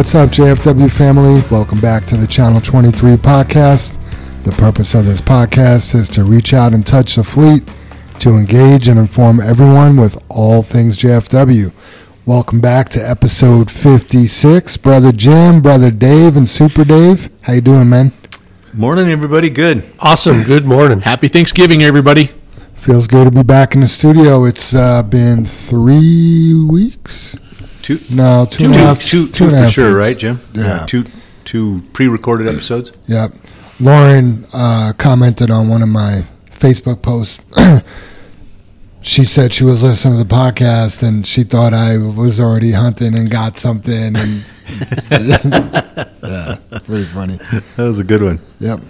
What's up, JFW family? Welcome back to the Channel 23 podcast. The purpose of this podcast is to reach out and touch the fleet, to engage and inform everyone with all things JFW. Welcome back to episode 56. Brother Jim, Brother Dave, and Super Dave. How you doing, man? Morning, everybody. Good. Awesome. Good morning. Happy Thanksgiving, everybody. Feels good to be back in the studio. It's uh, been three weeks. Two, No, two, two, and a half- two, two two and for half sure, weeks. right, Jim? Yeah. Two, two pre-recorded episodes. Yeah. Lauren uh, commented on one of my Facebook posts. she said she was listening to the podcast and she thought I was already hunting and got something. And yeah, pretty funny. That was a good one. Yep.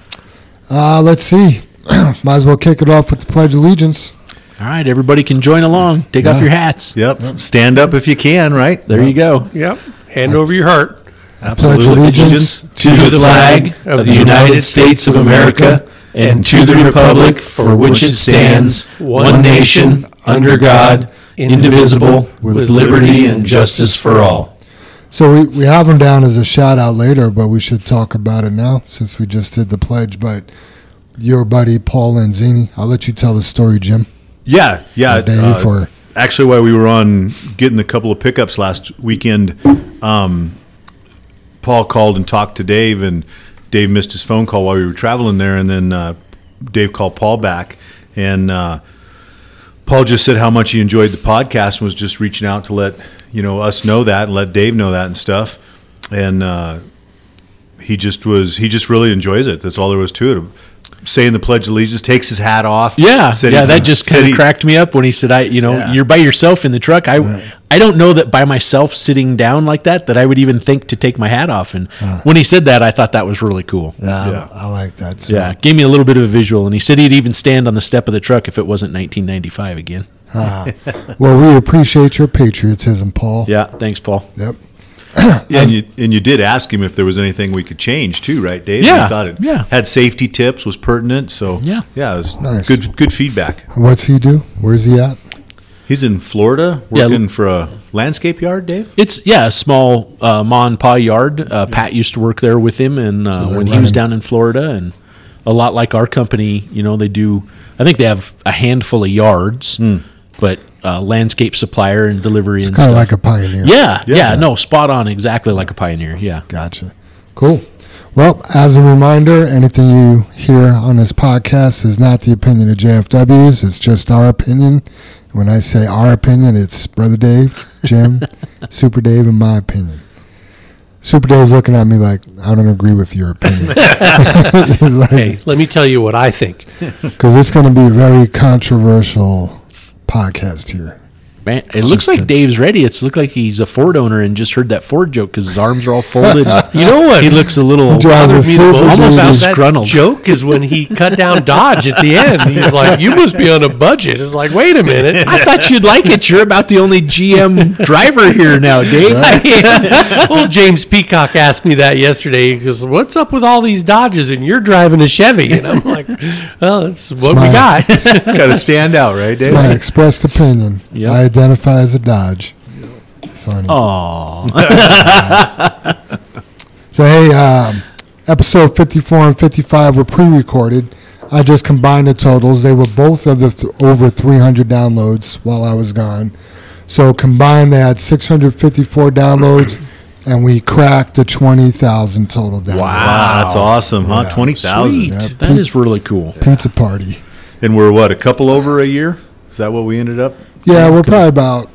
Uh, let's see. Might as well kick it off with the Pledge of Allegiance. All right, everybody can join along. Take Yeah. off your hats. Yep. Stand up if you can. Right. There you go. Yep. Hand over your heart. Pledge allegiance To the flag of the United States of America and to the republic for which it stands, one nation, under God, indivisible, with liberty and justice for all. So we, we have them down as a shout out later, but we should talk about it now since we just did the pledge. But your buddy Paul Lanzini, I'll let you tell the story, Jim. Yeah. Yeah. Dave, uh, or actually, while we were on getting a couple of pickups last weekend, um, Paul called and talked to Dave, and Dave missed his phone call while we were traveling there, and then uh, Dave called Paul back, and uh, Paul just said how much he enjoyed the podcast and was just reaching out to let you know us know that and let Dave know that and stuff, and uh, he just was he just really enjoys it. That's all there was to it. Saying the Pledge of Allegiance, takes his hat off. Yeah, said yeah, he- that just kind of cracked me up when he said, "I, you know, Yeah. you're by yourself in the truck." I, I don't know that by myself sitting down like that that I would even think to take my hat off. And when he said that, I thought that was really cool. yeah, Yeah. I like that. So. Yeah, gave me a little bit of a visual, and he said he'd even stand on the step of the truck if it wasn't 1995 again. Ah. well, we appreciate your patriotism, Paul. Yeah, thanks, Paul. Yep. Yeah, and you and you did ask him if there was anything we could change too, right, Dave? Yeah, I thought it yeah. had safety tips, was pertinent. So Yeah. yeah, it was Nice. good good feedback. What's he do? Where's he at? He's in Florida Yeah. working for a landscape yard, Dave. It's yeah, a small uh, ma and pa yard. Uh, Pat used to work there with him, and uh, they're when he was down in Florida, and a lot like our company, you know, they do. I think they have a handful of yards, Hmm. but uh, landscape supplier and delivery and Kind of stuff. like a pioneer. yeah, yeah, Yeah. no, spot on, exactly like a pioneer. Yeah, Gotcha. Cool. Well, as a reminder, anything you hear on this podcast is not the opinion of JFWs. It's just our opinion. When I say our opinion, it's Brother Dave, Jim, Super Dave, and my opinion. Super Dave's looking at me like, I don't agree with your opinion. Hey, let me tell you what I think. Because it's going to be a very controversial podcast here. Man, it looks like kidding. Dave's ready. It's looked like he's a Ford owner and just heard that Ford joke because his arms are all folded. You know what? he looks a little drives a bothered me the most Duty. about that Disgruntled. joke is when he cut down Dodge at the end. He's like, "You must be on a budget." It's like, wait a minute. I thought you'd like it. You're about the only GM driver here now, Dave. well, James Peacock asked me that yesterday. He goes, "What's up with all these Dodges and you're driving a Chevy?" And I'm like, "Well, that's what we my- got." Got to stand out, right, Dave? My expressed opinion. Yep. I identify as a Dodge. Funny. Aw. So hey, um, episode fifty-four and fifty-five were pre-recorded. I just combined the totals. They were both of the th- over three hundred downloads while I was gone. So combined, they had six hundred fifty-four downloads, and we cracked the twenty thousand total downloads. Wow, that's awesome, huh? Yeah. Twenty thousand, Yeah, That is really cool. Pizza party. and we're what a couple over a year. Is that what we ended up? Yeah, we're probably about.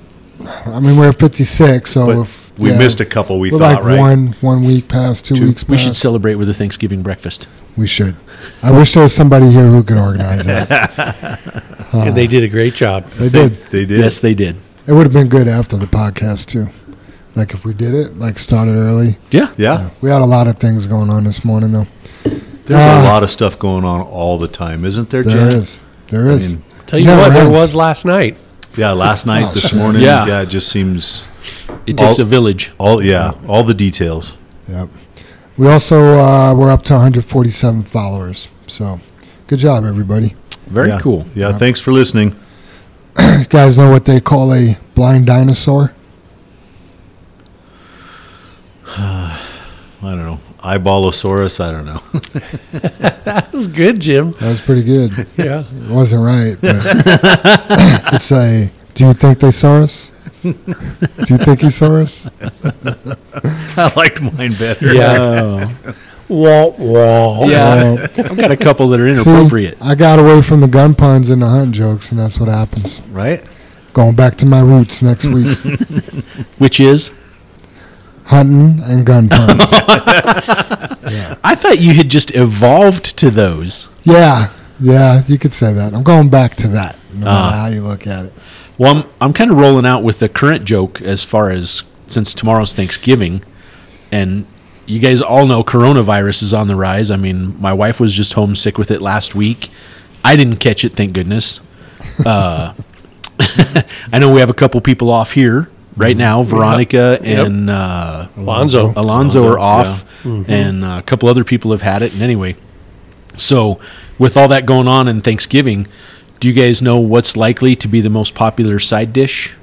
I mean, we're at fifty-six, so But if, we yeah, missed a couple. We we're thought, like right? one one week past, two, Two. weeks. We should celebrate with a Thanksgiving breakfast. We should. I wish there was somebody here who could organize that. and they did a great job. They They, did. they did. Yes, they did. It would have been good after the podcast too. Like if we did it, like started early. Yeah. Yeah, We had a lot of things going on this morning though. there's Ah. a lot of stuff going on all the time, isn't there, There Jen? is. There is. mean, Tell you Never what, there ends. was last night. Yeah, last night, Oh, this shit. morning. Yeah. Yeah. it just seems It takes All- a village. all. Yeah, all the details. Yep. We also uh, we're up to 147 followers. So, good job, everybody. Very yeah. cool. Yeah, thanks for listening. You guys know what they call a blind dinosaur? I don't know. Eyeballosaurus. I don't know. That was good, Jim. That was pretty good. Yeah. It wasn't right, but it's a. Do you think they saw us? Do you think he saw us? I liked mine better. Yeah. Wah, wah. Yeah. I've got a couple that are See, inappropriate. I got away from the gun puns and the hunt jokes, and that's what happens. Right. Going back to my roots next week, Which is? Hunting and gun puns. I thought you had just evolved to those. yeah, yeah, you could say that. I'm going back to that, no Ah. matter how you look at it. Well, I'm, I'm kind of rolling out with the current joke as far as since tomorrow's Thanksgiving, and you guys all know coronavirus is on the rise. I mean, my wife was just homesick with it last week. I didn't catch it, thank goodness. Uh, I know we have a couple people off here right now. Veronica Yep. and uh, Alonzo. Alonzo are off, and uh, a couple other people have had it. And anyway, so with all that going on in Thanksgiving, do you guys know what's likely to be the most popular side dish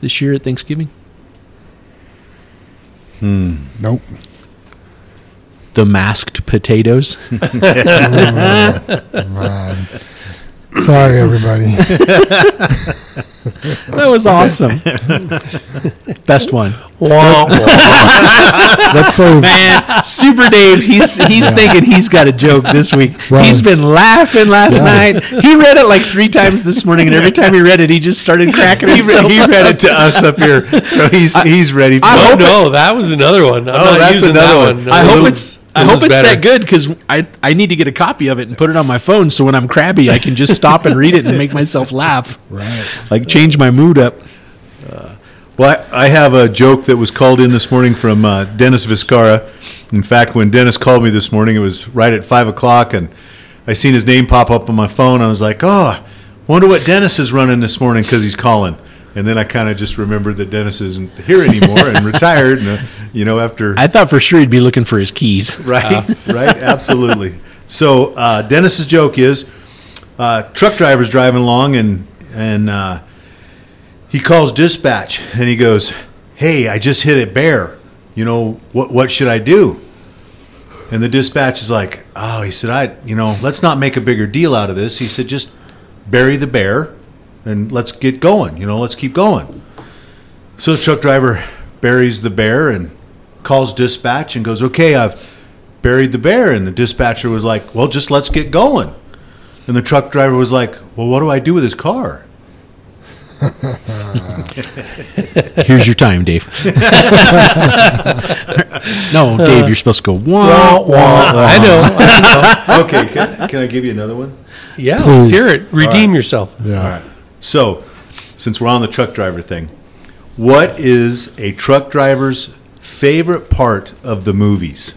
this year at Thanksgiving? Hmm. Nope. The masked potatoes. Man. Sorry, everybody. that was awesome. Best one. Wah, wah. Let's say Man, Super Dave, he's he's thinking he's got a joke this week. Well- he's been laughing last Yeah. night. He read it like three times this morning, and every time he read it, he just started cracking He, read, he read it to us up here, so he's he's ready. For I Oh it. hope no, that was another one. I'm Oh, not that's using another that one. one. I hope it's I hope it's better. that good because I I need to get a copy of it and put it on my phone so when I'm crabby I can just stop and read it and make myself laugh. right. Like change my mood up. Well, I, I have a joke that was called in this morning from uh, Dennis Viscara. In fact, when Dennis called me this morning, it was right at five o'clock, and I seen his name pop up on my phone. I was like, "Oh, wonder what Dennis is running this morning because he's calling." And then I kind of just remembered that Dennis isn't here anymore and retired. And uh, you know, after I thought for sure he'd be looking for his keys. right, right, absolutely. So uh, Dennis's joke is, uh, truck driver's driving along and and uh, he calls dispatch and he goes, "Hey, I just hit a bear. You know what? What should I do?" And the dispatch is like, "Oh," he said, "I, you know, let's not make a bigger deal out of this." He said, "Just bury the bear and let's get going. You know, let's keep going." So the truck driver buries the bear and calls dispatch and goes, "Okay, I've buried the bear." And the dispatcher was like, "Well, just let's get going." And the truck driver was like, "Well, what do I do with his car?" Here's your time, Dave. no, uh, Dave, you're supposed to go wah, Wah, wah. I know. I know. Okay, can, can I give you another one? Yeah, Please. let's hear it. Redeem right. yourself. Yeah. All right. So, since we're on the truck driver thing, what is a truck driver's favorite part of the movies?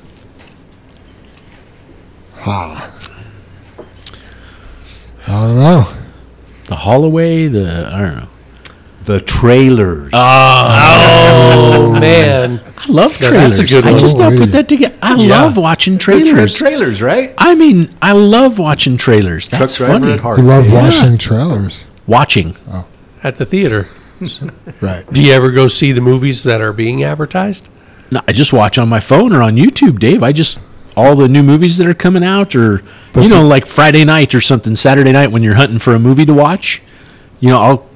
Ha. I don't know. The Holloway, the I don't know. The trailers. Ah. Oh man, I love trailers. that's a good I one. just now Oh, put that together. I Yeah. love watching The tra- trailers. trailers, right? I mean, I love watching trailers. That's truck funny. at heart. You love Yeah. washing trailers. Watching. Oh. at the theater. Right. Do you ever go see the movies that are being advertised? No, I just watch on my phone or on YouTube, Dave. I just all the new movies that are coming out, or But you know, you- like Friday night or something, Saturday night when you're hunting for a movie to watch. You know, I'll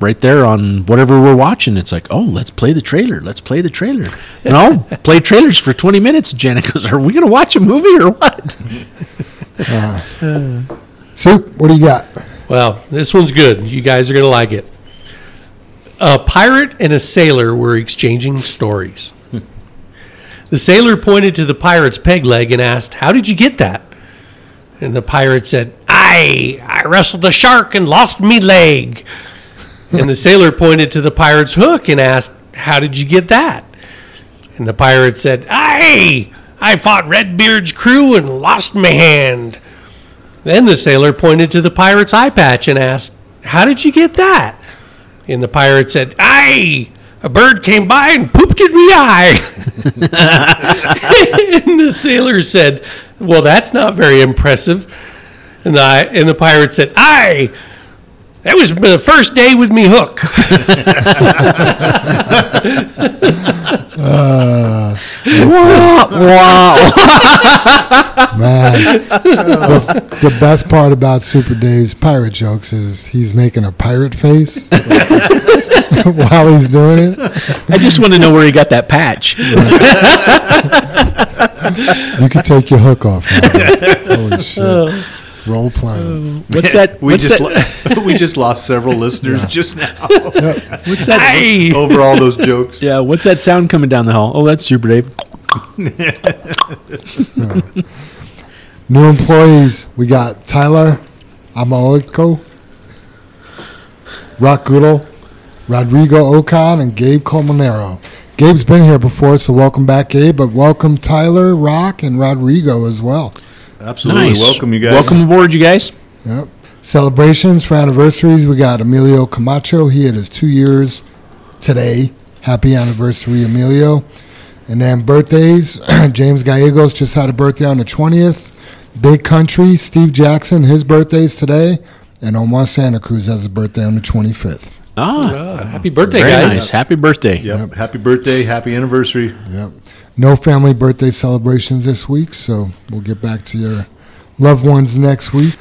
right there on whatever we're watching. It's like, oh, let's play the trailer. Let's play the trailer, and I'll play trailers for 20 minutes. Janet goes, "Are we going to watch a movie or what?" Uh. Soup, what do you got? Well, this one's good. You guys are going to like it. A pirate and a sailor were exchanging stories. the sailor pointed to the pirate's peg leg and asked, How did you get that? And the pirate said, I, I wrestled a shark and lost me leg. and the sailor pointed to the pirate's hook and asked, How did you get that? And the pirate said, I, I fought Redbeard's crew and lost my hand. Then the sailor pointed to the pirate's eye patch and asked, How did you get that? And the pirate said, Aye, a bird came by and pooped in me eye. and the sailor said, Well, that's not very impressive. And the, and the pirate said, Aye, That was the first day with me hook. Uh, Man, the, the best part about Super Dave's pirate jokes is he's making a pirate face while he's doing it. I just want to know where he got that patch. You can take your hook off now. Holy shit. Oh. Role playing. Um, what's that? We what's just that? lo- we just lost several listeners just now what's that? Hey! over all those jokes. Yeah, what's that sound coming down the hall? Oh, that's Super Dave. New employees, we got Tyler Amaliko, Rock Goodall, Rodrigo Ocon, and Gabe Colmonero. Gabe's been here before, so welcome back, Gabe. But welcome Tyler, Rock, and Rodrigo as well. Absolutely. Nice. Welcome, you guys. Welcome aboard, you guys. Yep. Celebrations for anniversaries. We got Emilio Camacho. He had his two years today. Happy anniversary, Emilio. And then birthdays. James Gallegos just had a birthday on the 20th. Big Country. Steve Jackson, his birthday's today. And Omar Santa Cruz has his birthday on the 25th. Ah, happy birthday, very guys. nice. Happy birthday. Yep. Happy birthday. Happy anniversary. Yep. No family birthday celebrations this week, so we'll get back to your loved ones next week.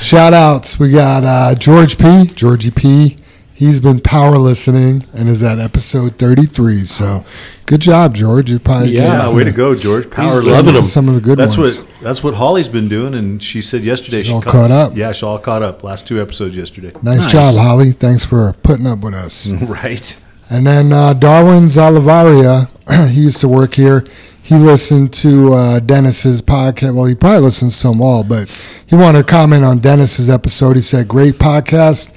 Shout outs. We got uh, George P. Georgie P. He's been power listening and is at episode 33. So good job, George. You're probably Yeah, way to go, George. Power listening. some of the good That's ones. what that's what Holly's been doing, and she said yesterday she all caught, caught up. Yeah, she all caught up. Last two episodes yesterday. Nice, Nice. job, Holly. Thanks for putting up with us. right. And then uh, Darwin Zalavaria, he used to work here. He listened to uh, Dennis's podcast. Well, he probably listens to them all, but he wanted to comment on Dennis's episode. He said, "Great podcast,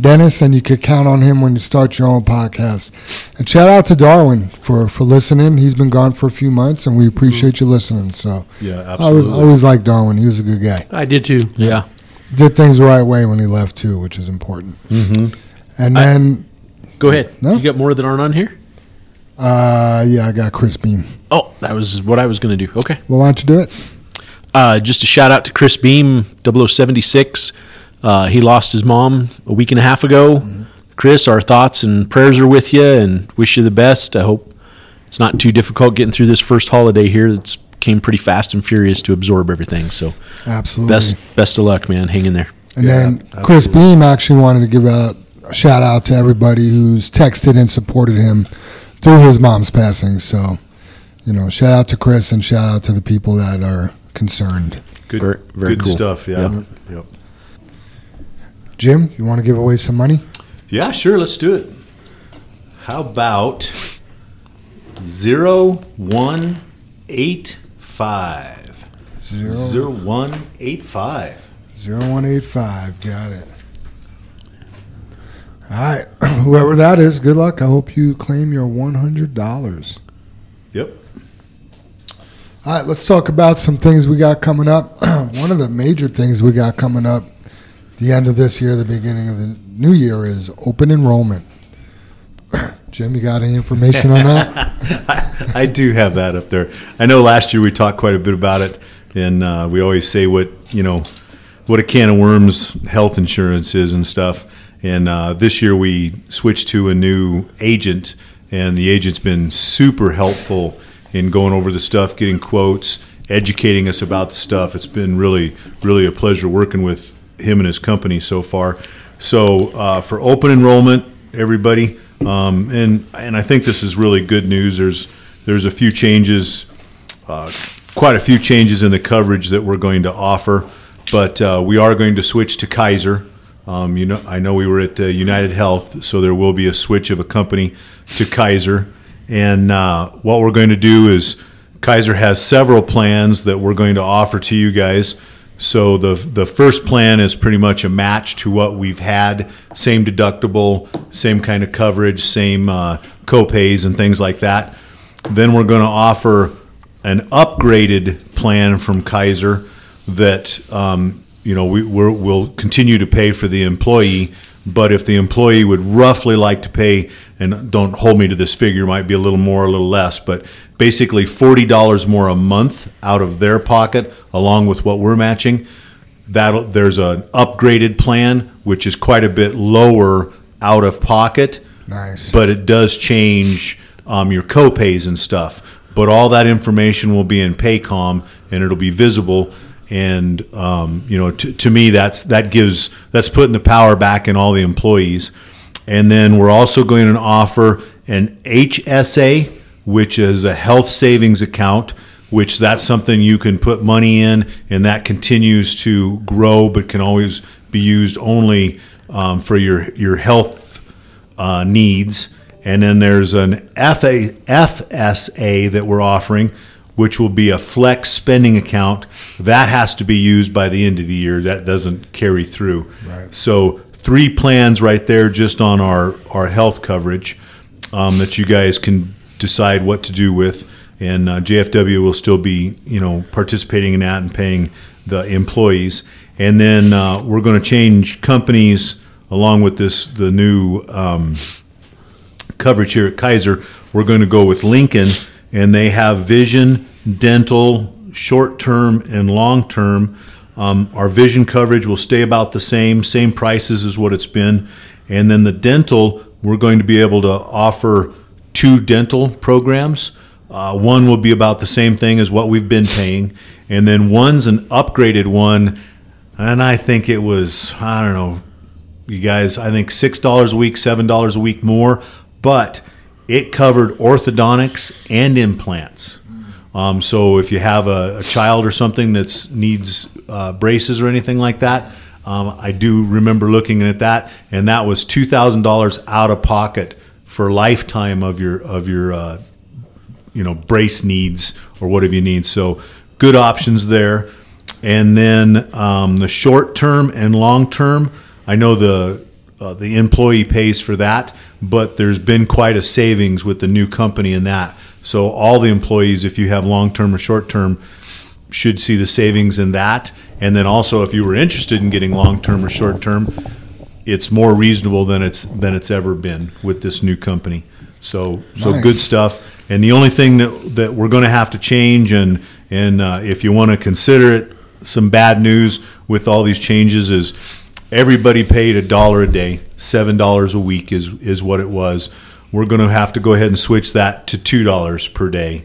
Dennis, and you could count on him when you start your own podcast." And shout out to Darwin for for listening. He's been gone for a few months, and we appreciate you listening. So, Yeah, absolutely. I always, always liked Darwin. He was a good guy. I did too. Yeah. Did things the right way when he left too, which is important. Mhm. And then, Go ahead. No. You got more that aren't on here? uh, yeah, I got Chris Beam. Oh, that was what I was going to do. Okay. Well, why don't you do it? Uh, just a shout out to Chris Beam, 0076. Uh, he lost his mom a week and a half ago. Chris, our thoughts and prayers are with you and wish you the best. I hope it's not too difficult getting through this first holiday here. It's came pretty fast and furious to absorb everything. So Absolutely. best best of luck, man. Hang in there. And Yeah, then Chris absolutely. Beam actually wanted to give a, a shout out to everybody who's texted and supported him through his mom's passing. So, you know, shout out to Chris and shout out to the people that are concerned. Good, Very- very good cool. stuff. Yeah. Yep. Yep. Jim, you want to give away some money? Yeah, sure. Let's do it. How about zero one eight five Zero, zero one eight five. zero one eight five. Got it. All right. Whoever that is, good luck. I hope you claim your $100. Yep. All right, let's talk about some things we got coming up. One of the major things we got coming up the end of this year, the beginning of the new year is open enrollment. Jim, you got any information on that? I, I do have that up there. I know last year we talked quite a bit about it, and uh, we always say what you know, what a can of worms health insurance is and stuff. And uh, this year we switched to a new agent, and the agent's been super helpful in going over the stuff, getting quotes, educating us about the stuff. It's been really, really a pleasure working with him and his company so far. So uh, for open enrollment, everybody, um, and and I think this is really good news. There's there's a few changes, uh, quite a few changes in the coverage that we're going to offer, but uh, we are going to switch to Kaiser. Um, you know, I know we were at uh, United Health, so there will be a switch of a company to Kaiser. And uh, what we're going to do is Kaiser has several plans that we're going to offer to you guys. So the the first plan is pretty much a match to what we've had, same deductible, same kind of coverage, same uh, copays and things like that. Then we're going to offer an upgraded plan from Kaiser that um, you know we we're, we'll continue to pay for the employee, but if the employee would roughly like to pay, and don't hold me to this figure, might be a little more, a little less, but basically forty dollars more a month out of their pocket, along with what we're matching. that there's an upgraded plan, which is quite a bit lower out of pocket. Nice. But it does change um, your copays and stuff. But all that information will be in Paycom and it'll be visible. And um, you know, to, to me, that's that gives that's putting the power back in all the employees. And then we're also going to offer an HSA, which is a health savings account, which that's something you can put money in, and that continues to grow, but can always be used only um, for your your health uh, needs. And then there's an FA, FSA that we're offering, which will be a flex spending account. That has to be used by the end of the year. That doesn't carry through. Right. So three plans right there just on our, our health coverage um, that you guys can decide what to do with. And uh, JFW will still be, you know, participating in that and paying the employees. And then uh, we're going to change companies along with this the new um, coverage here at Kaiser. We're going to go with Lincoln, and they have vision, dental, short term, and long term. Um, our vision coverage will stay about the same, same prices as what it's been. And then the dental, we're going to be able to offer two dental programs. Uh, one will be about the same thing as what we've been paying, and then one's an upgraded one, and I think it was I don't know, you guys. I think six dollars a week, seven dollars a week more, but it covered orthodontics and implants. Um, so if you have a, a child or something that needs uh, braces or anything like that, um, I do remember looking at that, and that was two thousand dollars out of pocket for lifetime of your of your uh, you know brace needs or whatever you need. So good options there. And then um, the short term and long term, I know the uh, the employee pays for that, but there's been quite a savings with the new company in that. So all the employees, if you have long term or short term, should see the savings in that. And then also, if you were interested in getting long term or short term, it's more reasonable than it's than it's ever been with this new company. So so Nice. good stuff. And the only thing that that we're going to have to change, and and uh, if you want to consider it some bad news with all these changes, is everybody paid a dollar a day, seven dollars a week is is what it was. We're going to have to go ahead and switch that to two dollars per day.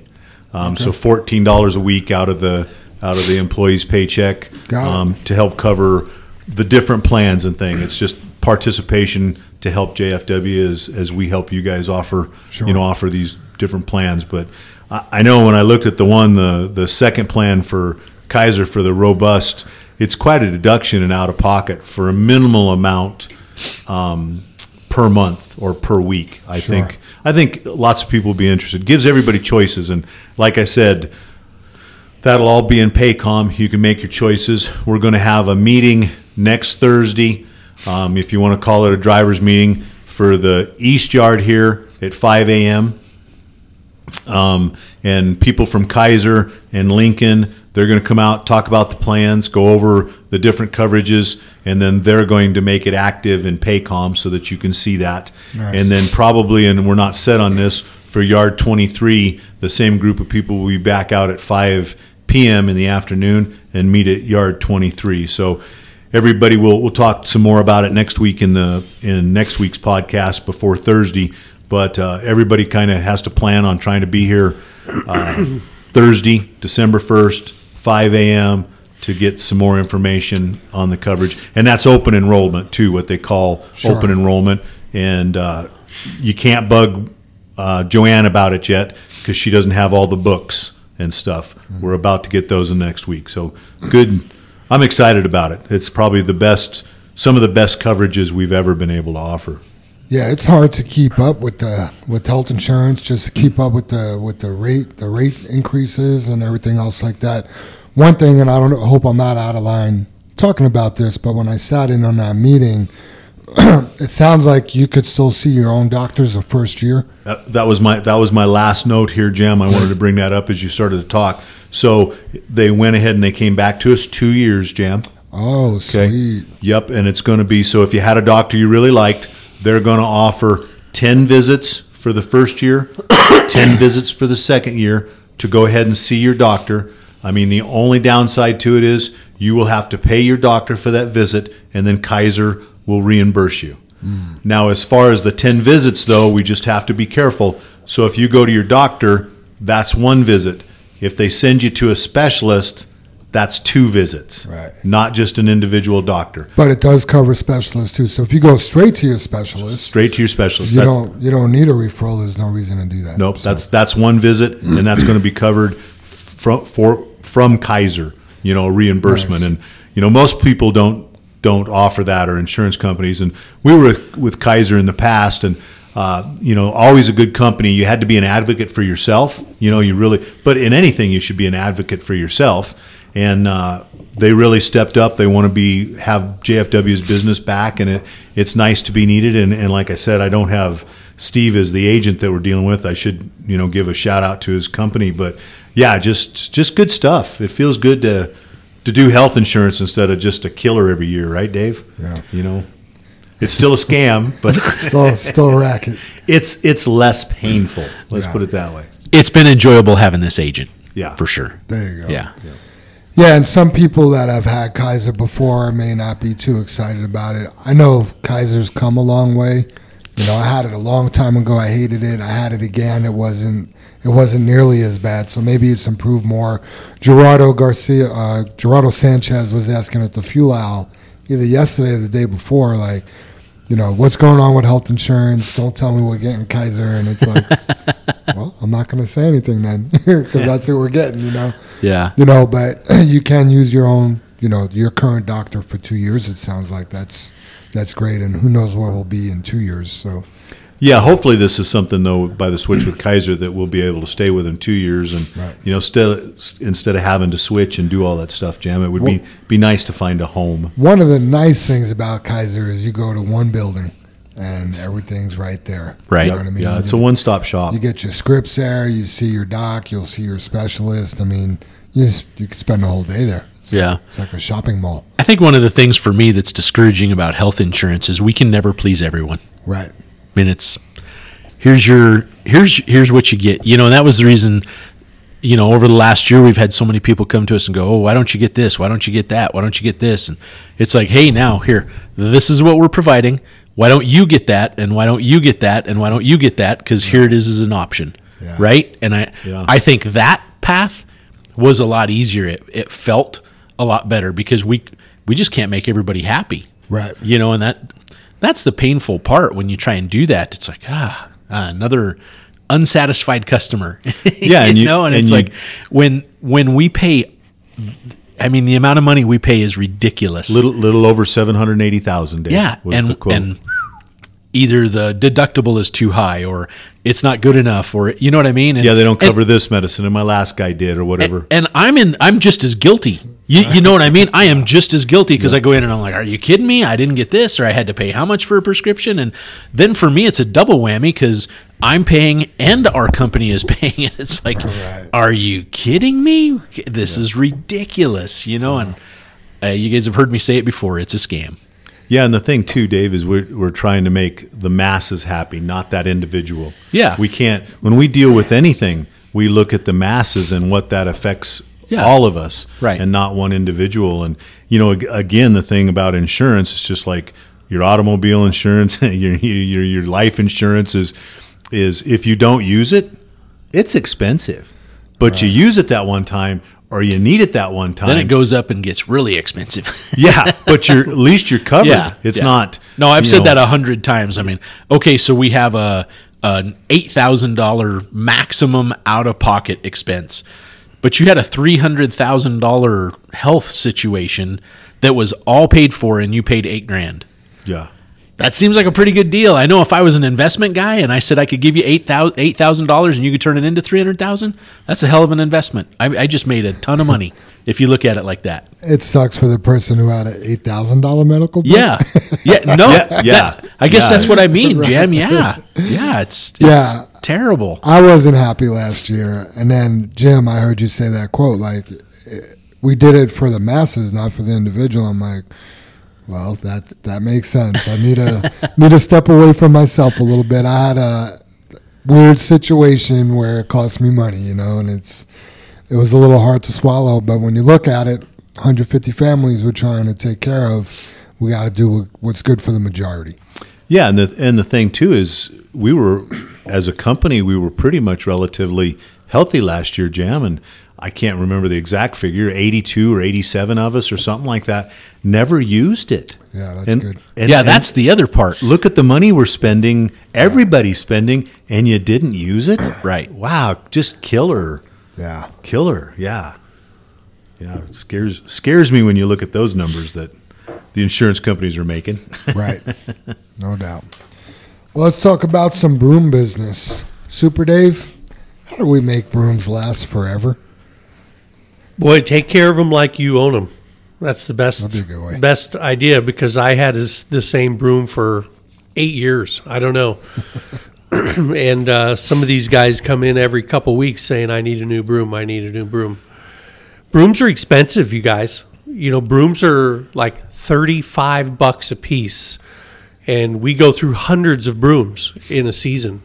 Um, So fourteen dollars a week out of the out of the employee's paycheck um, to help cover the different plans and thing. It's just participation to help JFW as as we help you guys offer Sure. you know offer these different plans. But I, I know when I looked at the one the the second plan for Kaiser for the robust, it's quite a deduction and out of pocket for a minimal amount um, per month or per week. I Sure. think I think lots of people will be interested. Gives everybody choices, and like I said, that'll all be in Paycom. You can make your choices. We're going to have a meeting next Thursday, um, if you want to call it a driver's meeting, for the East Yard here at 5 a.m. Um, and people from Kaiser and Lincoln, they're going to come out, talk about the plans, go over the different coverages, and then they're going to make it active in Paycom so that you can see that. Nice. And then probably, and we're not set on this, for Yard 23, the same group of people will be back out at 5 p.m. in the afternoon and meet at Yard 23. So everybody will we'll talk some more about it next week in the in next week's podcast before Thursday. But uh, everybody kind of has to plan on trying to be here uh, Thursday, December 1st, 5 a.m. to get some more information on the coverage. And that's open enrollment too, what they call Sure. open enrollment. And uh, you can't bug uh, Joanne about it yet because she doesn't have all the books and stuff. We're about to get those in next week. So good. I'm excited about it. It's probably the best, some of the best coverages we've ever been able to offer. Yeah, it's hard to keep up with the with health insurance, just to keep up with the with the rate the rate increases and everything else like that. One thing, and I don't I hope I'm not out of line talking about this, but when I sat in on that meeting, it sounds like you could still see your own doctors the first year. That, that was my that was my last note here, Jim. I wanted to bring that up as you started to talk. So they went ahead and they came back to us two years, Jim. Oh, Okay. sweet. Yep, and it's going to be so if you had a doctor you really liked, they're going to offer 10 visits for the first year, 10 visits for the second year to go ahead and see your doctor. I mean, the only downside to it is you will have to pay your doctor for that visit, and then Kaiser will reimburse you. Hmm. Now, as far as the 10 visits, though, we just have to be careful. So if you go to your doctor, that's one visit. If they send you to a specialist, that's two visits, Right. not just an individual doctor. But it does cover specialists too. So if you go straight to your specialist, Straight to your specialist. you That's- don't you don't need a referral. There's no reason to do that. Nope, So- that's that's one visit, and that's going to be covered from for from Kaiser. You know, reimbursement, Nice. and you know most people don't don't offer that or insurance companies. And we were with, with Kaiser in the past, and uh, you know, always a good company. You had to be an advocate for yourself. You know, you really, but in anything, you should be an advocate for yourself. And uh, they really stepped up. They want to be have JFW's business back, and it, it's nice to be needed. And, and like I said, I don't have Steve as the agent that we're dealing with. I should you know give a shout out to his company, but yeah, just just good stuff. It feels good to to do health insurance instead of just a killer every year, right, Dave? Yeah. You know, it's still a scam, but still still a racket. it's it's less painful. Let's Yeah. put it that way. It's been enjoyable having this agent. Yeah. For sure. There you go. Yeah. Yeah, and some people that have had Kaiser before may not be too excited about it. I know Kaiser's come a long way. You know, I had it a long time ago. I hated it. I had it again. It wasn't. It wasn't nearly as bad. So maybe it's improved more. Gerardo Garcia, uh, Gerardo Sanchez was asking at the fuel owl either yesterday or the day before, like, you know, what's going on with health insurance? Don't tell me we're getting Kaiser. And it's like, well, I'm not going to say anything then because that's what we're getting. You know Yeah. you know but you can use your own you know your current doctor for two years it sounds like that's that's great and who knows what will be in two years so Yeah, hopefully this is something though by the switch with Kaiser that we'll be able to stay with in two years, and Right. you know, still instead of having to switch and do all that stuff, Jam, it would be be nice to find a home. one of the nice things about kaiser is you go to one building and everything's right there Right. you know what i mean Yeah, it's you, a one stop shop. you get your scripts there you see your doc you'll see your specialist i mean you just, you could spend the whole day there it's, Yeah. it's like a shopping mall I think one of the things for me that's discouraging about health insurance is we can never please everyone. right It's here's your here's here's what you get. You know, and that was the reason. You know, over the last year, we've had so many people come to us and go, "Oh, why don't you get this? Why don't you get that? Why don't you get this?" And it's like, "Hey, now here, this is what we're providing. Why don't you get that? And why don't you get that? And why don't you get that? Because here it is as an option, Yeah. right?" And I Yeah. I think that path was a lot easier. It, it felt a lot better because we we just can't make everybody happy right you know and that that's the painful part when you try and do that it's like ah, ah, another unsatisfied customer Yeah, and you- know and, and it's you- like when when we pay i mean the amount of money we pay is ridiculous little little over seven hundred eighty thousand. yeah was the and quote. and either the deductible is too high or it's not good enough or you know what i mean and, yeah, they don't and- cover this medicine, and my last guy did, or whatever. and I'm in. I'm just as guilty. You, you know what I mean? I am just as guilty because I go in and I'm like, "Are you kidding me? I didn't get this, or I had to pay how much for a prescription?" And then for me, it's a double whammy because I'm paying and our company is paying. It's like, Right. are you kidding me? This is ridiculous. You know, and uh, you guys have heard me say it before. It's a scam. Yeah, and the thing too, Dave, is we're we're trying to make the masses happy, not that individual. Yeah. we can't. When we deal with anything, we look at the masses and what that affects Yeah. all of us, Right. and not one individual. And you know, again, the thing about insurance is just like your automobile insurance, your your your life insurance is is if you don't use it, it's expensive, but you use it that one time. Or you need it that one time. Then it goes up and gets really expensive. Yeah, but you're at least you're covered. Yeah, it's yeah. not. No, I've said know, that a hundred times. I mean, okay, so we have a an eight thousand dollar maximum out of pocket expense, but you had a three hundred thousand dollar health situation that was all paid for, and you paid eight grand. Yeah. That seems like a pretty good deal. I know if I was an investment guy and I said I could give you eight thousand eight thousand dollars and you could turn it into three hundred thousand, that's a hell of an investment. I, I just made a ton of money if you look at it like that. it sucks for the person who had an $8000 medical bill Yeah, yeah, no, Yeah, yeah, that- I guess yeah. that's what I mean, Jim. Yeah, yeah, it's, it's Yeah. terrible. I wasn't happy last year. And then, Jim, I heard you say that quote like, eh, we did it for the masses, not for the individual. I'm like, well, that that makes sense. I need to need to step away from myself a little bit. I had a weird situation where it cost me money, you know, and it's it was a little hard to swallow. But when you look at it, 150 families we're trying to take care of, we got to do what's good for the majority. Yeah, and the and the thing too is we were as a company we were pretty much relatively healthy last year, Jam, and I can't remember the exact figure, 82 or 87 of us or something like that never used it. Yeah, that's and, good. And, yeah, and that's the other part. look at the money we're spending, everybody's spending, and you didn't use it. Right. Wow, just killer, Yeah. killer. Yeah, yeah. It scares scares me when you look at those numbers that the insurance companies are making. Right. no doubt. Well, let's talk about some broom business. Super Dave, how do we make brooms last forever? Boy, take care of them like you own them. That's the best That'd be a good way. best idea because I had this, the same broom for eight years. I don't know. and uh, some of these guys come in every couple weeks saying, "I need a new broom. I need a new broom." Brooms are expensive, you guys. You know, brooms are like thirty-five bucks a piece, and we go through hundreds of brooms in a season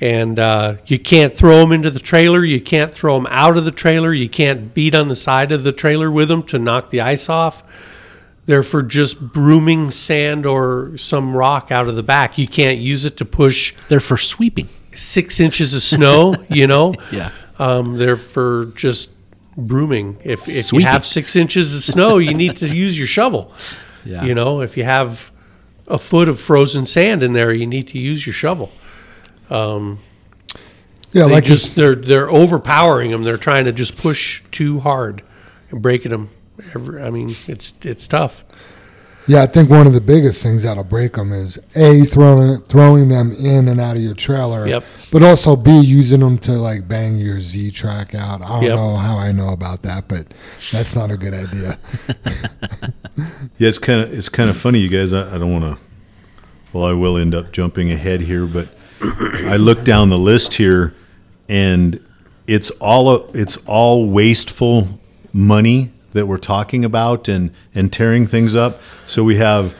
and uh, you can't throw them into the trailer. You can't throw them out of the trailer. You can't beat on the side of the trailer with them to knock the ice off. They're for just brooming sand or some rock out of the back. You can't use it to push They're for sweeping. six inches of snow. You know, Yeah. um, they're for just brooming. If if you have six inches of snow, you need to use your shovel. Yeah. You know, if you have a foot of frozen sand in there, you need to use your shovel. Um, yeah, they like just they're they're overpowering them. They're trying to just push too hard and breaking them. Every, I mean, it's it's tough. Yeah, I think one of the biggest things that'll break them is a throwing throwing them in and out of your trailer. Yep. But also b using them to like bang your Z track out. I don't Yep. know how I know about that, but that's not a good idea. Yeah, it's kind of it's kind of funny, you guys. I, I don't want to. Well, I will end up jumping ahead here, but I look down the list here, and it's all it's all wasteful money that we're talking about and and tearing things up. So we have,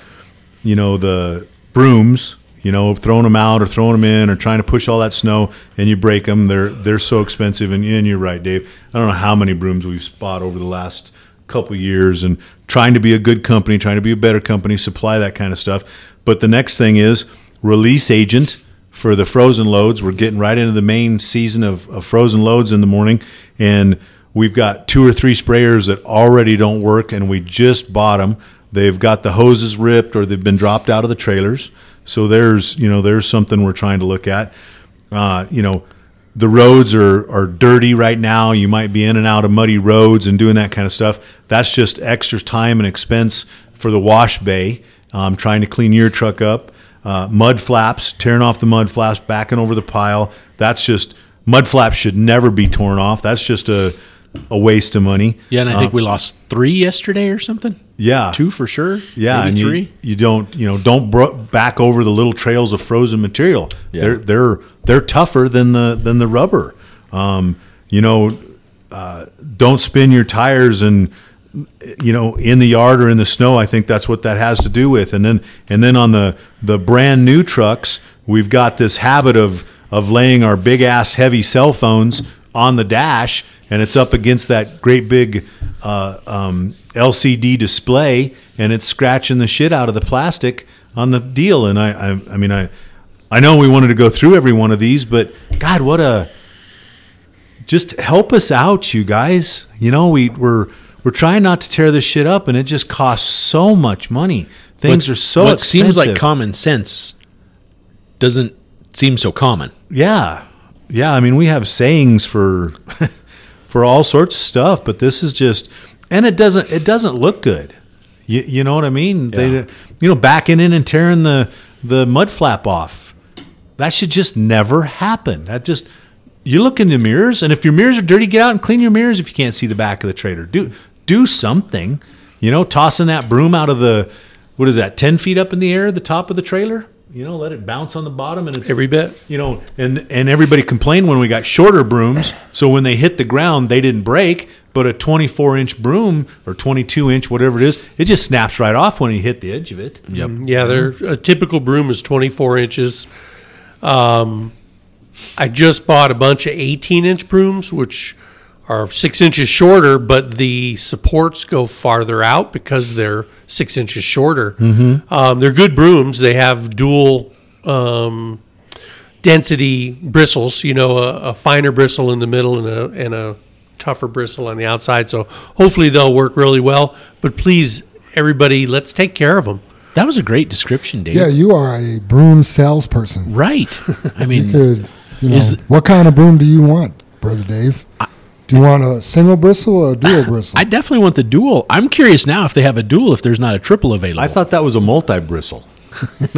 you know, the brooms, you know, throwing them out or throwing them in or trying to push all that snow, and you break them. They're they're so expensive, and, and you're right, Dave. I don't know how many brooms we've bought over the last couple years, and trying to be a good company, trying to be a better company, supply that kind of stuff. But the next thing is release agent for the frozen loads. We're getting right into the main season of, of frozen loads in the morning, and we've got two or three sprayers that already don't work, and we just bought them. They've got the hoses ripped or they've been dropped out of the trailers. So there's you know there's something we're trying to look at. Uh, you know, the roads are are dirty right now. You might be in and out of muddy roads and doing that kind of stuff. That's just extra time and expense for the wash bay. Um, trying to clean your truck up. Uh, mud flaps, tearing off the mud flaps, backing over the pile. That's just mud flaps should never be torn off. That's just a a waste of money. Yeah, and I think Uh, we lost three yesterday or something. yeah Two for sure. yeah, Maybe and three. you, you don't you know don't bro- back over the little trails of frozen material. Yeah. They're they're they're tougher than the than the rubber. Um, you know, uh, don't spin your tires and you know in the yard or in the snow. I think that's what that has to do with. And then and then on the the brand new trucks, we've got this habit of of laying our big ass heavy cell phones on the dash, and it's up against that great big uh, um, LCD display, and it's scratching the shit out of the plastic on the deal. And I, I, I mean, I, I know we wanted to go through every one of these, but God, what a just help us out, you guys. You know, we we're we're trying not to tear this shit up, and it just costs so much money. Things are so What expensive. seems like common sense doesn't seem so common. Yeah, yeah. I mean, we have sayings for for all sorts of stuff, but this is just, and it doesn't it doesn't look good. You, you know what I mean? Yeah. They, you know, backing in and tearing the the mud flap off. That should just never happen. That just you look in the mirrors, and if your mirrors are dirty, get out and clean your mirrors. If you can't see the back of the trailer, do do something. You know, tossing that broom out of the what is that? Ten feet up in the air, the top of the trailer. You know, let it bounce on the bottom, and it's Every bit. you know, and and everybody complained when we got shorter brooms. So when they hit the ground, they didn't break. But a 24 inch broom or 22 inch, whatever it is, it just snaps right off when you hit the edge of it. Yep. Yeah, they're a typical broom is 24 inches. Um, I just bought a bunch of 18 inch brooms, which are six inches shorter, but the supports go farther out because they're six inches shorter. Um, they're good brooms. They have dual um, density bristles. You know, a, a finer bristle in the middle and a and a tougher bristle on the outside. So hopefully they'll work really well. But please, everybody, let's take care of them. That was a great description, Dave. Yeah, you are a broom salesperson. Right. I mean, Could you know Is- what kind of broom do you want, brother Dave? Do you want a single bristle or a dual bristle? I definitely want the dual. I'm curious now if they have a dual, if there's not a triple available. I thought that was a multi bristle.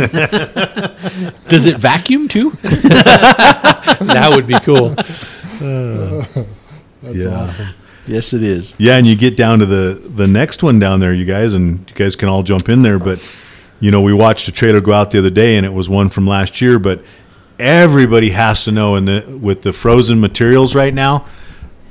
Does it vacuum too? That would be cool. That's Yeah. awesome. yes, it is. Yeah, and you get down to the the next one down there, you guys, and you guys can all jump in there. But you know, we watched a trailer go out the other day, and it was one from last year. But everybody has to know, in the with the frozen materials right now,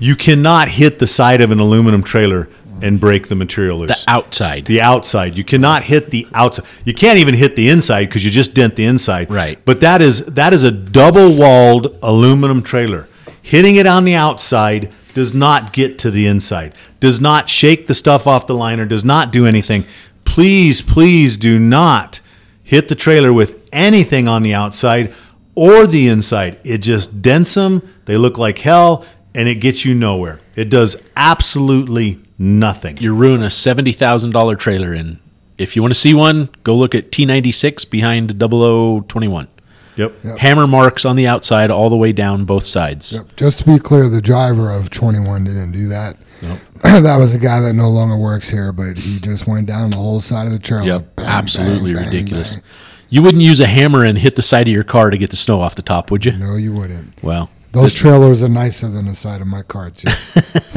you cannot hit the side of an aluminum trailer and break the material loose. The outside. The outside. You cannot hit the outside. You can't even hit the inside because you just dent the inside. Right. But that is that is a double walled aluminum trailer. Hitting it on the outside does not get to the inside. Does not shake the stuff off the liner. Does not do anything. Please, please do not hit the trailer with anything on the outside or the inside. It just dents them. They look like hell, and it gets you nowhere. It does absolutely nothing. you ruin a seventy thousand dollar trailer, and if you want to see one, go look at T ninety six behind 0021. Yep. Hammer marks on the outside, all the way down both sides. Yep. Just to be clear, the driver of 21 didn't do that. that was a guy that no longer works here, but he just went down the whole side of the trailer. Yep, Bang, absolutely bang, bang, ridiculous. bang. You wouldn't use a hammer and hit the side of your car to get the snow off the top, would you? No, you wouldn't. Well, Those trailers are nicer than the side of my car, too.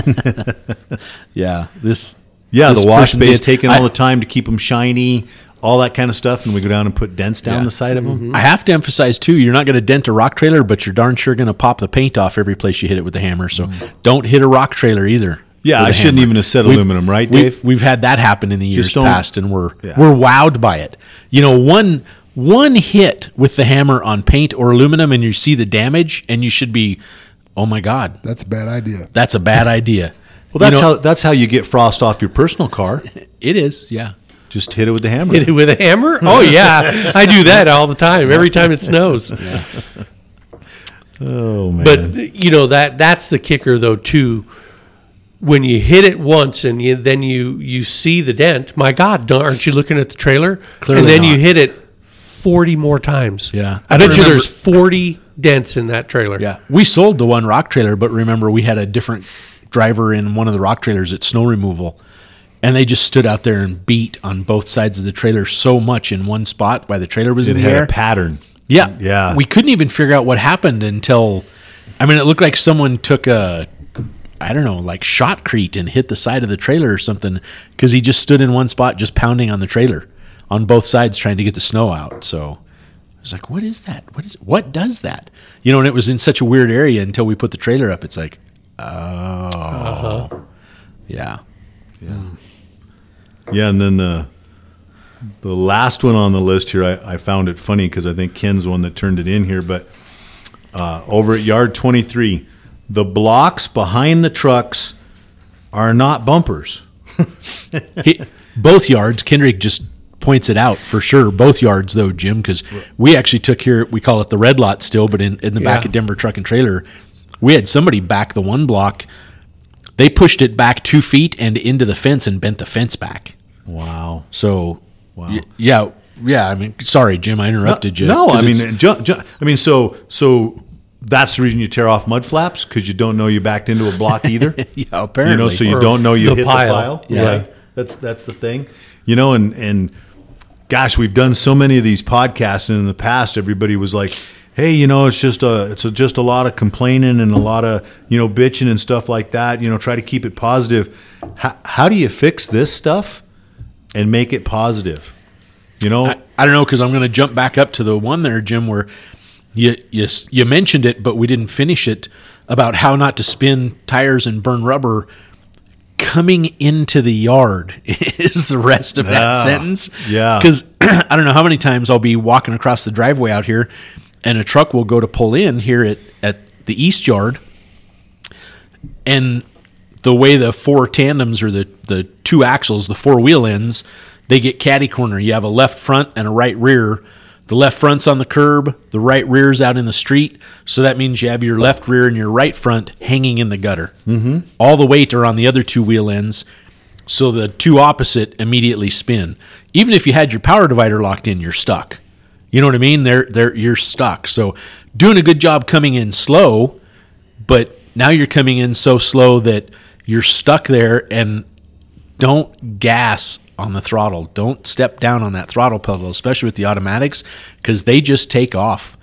yeah, this. Yeah, this the wash bay is did- taking all the time to keep them shiny, all that kind of stuff, and we go down and put dents down Yeah. the side of them. Mm-hmm. I have to emphasize too, you're not going to dent a rock trailer, but you're darn sure going to pop the paint off every place you hit it with the hammer. So mm-hmm. don't hit a rock trailer either. Yeah, I shouldn't hammer. even have said We've- aluminum, right, we- Dave? We've had that happen in the years past, and we're Yeah. we're wowed by it. You know, one one hit with the hammer on paint or aluminum, and you see the damage, and you should be, oh my god, That's a bad idea. that's a bad idea. Well, that's You know, how that's how you get frost off your personal car. it is. Yeah. Just hit it with the hammer. Hit it with a hammer? Oh yeah, I do that all the time. Every time it snows. Oh man! But you know that that's the kicker though too. When you hit it once and you, then you you see the dent, my God, aren't you looking at the trailer? Clearly and then not. you hit it forty more times. Yeah. I I bet you there's forty dents in that trailer. Yeah, we sold the one rock trailer, but remember we had a different driver in one of the rock trailers at snow removal, and they just stood out there and beat on both sides of the trailer so much in one spot while the trailer was it in the had air. a pattern. yeah, Yeah. We couldn't even figure out what happened until, I mean, it looked like someone took a, I don't know, like shotcrete and hit the side of the trailer or something because he just stood in one spot just pounding on the trailer on both sides trying to get the snow out. So. I was like, "What is that? What is? What does that?" You know, and it was in such a weird area until we put the trailer up. It's like, oh, yeah, Yeah, Yeah, and then the the last one on the list here, I, I found it funny because I think Ken's the one that turned it in here. But uh, over at yard twenty three, the blocks behind the trucks are not bumpers. He- both yards. Kendrick just points it out for sure. Both yards, though, Jim, because we actually took here. We call it the red lot still, but in, in the back Yeah. of Denver Truck and Trailer, we had somebody back the one block. They pushed it back two feet and into the fence and bent the fence back. Wow. So, Wow. y- yeah, yeah. I mean, sorry, Jim, I interrupted you. No, I mean, ju- ju- I mean, so so that's the reason you tear off mud flaps because you don't know you backed into a block either. yeah, apparently, you know, so you Or don't know you the hit pile. the pile. Yeah. Right. That's that's the thing. You know, and and gosh, we've done so many of these podcasts, and in the past, everybody was like, "Hey, you know, it's just a it's a, just a lot of complaining and a lot of you know bitching and stuff like that. You know, try to keep it positive. How, how do you fix this stuff and make it positive? You know, I, I don't know because I'm going to jump back up to the one there, Jim, where you, you you mentioned it, but we didn't finish it about how not to spin tires and burn rubber. Coming into the yard is the rest of that Yeah. sentence. Yeah. because I don't know how many times I'll be walking across the driveway out here, and a truck will go to pull in here at at the east yard, and the way the four tandems or the the two axles, the four wheel ends, they get caddy corner. You have a left front and a right rear. The left front's on the curb, the right rear's out in the street. So that means you have your left rear and your right front hanging in the gutter. Mm-hmm. All the weight are on the other two wheel ends. So the two opposite immediately spin. Even if you had your power divider locked in, you're stuck. You know what I mean? They're, they're, you're stuck. So doing a good job coming in slow, but now you're coming in so slow that you're stuck there and don't gas on the throttle. Don't step down on that throttle pedal, especially with the automatics, because they just take off.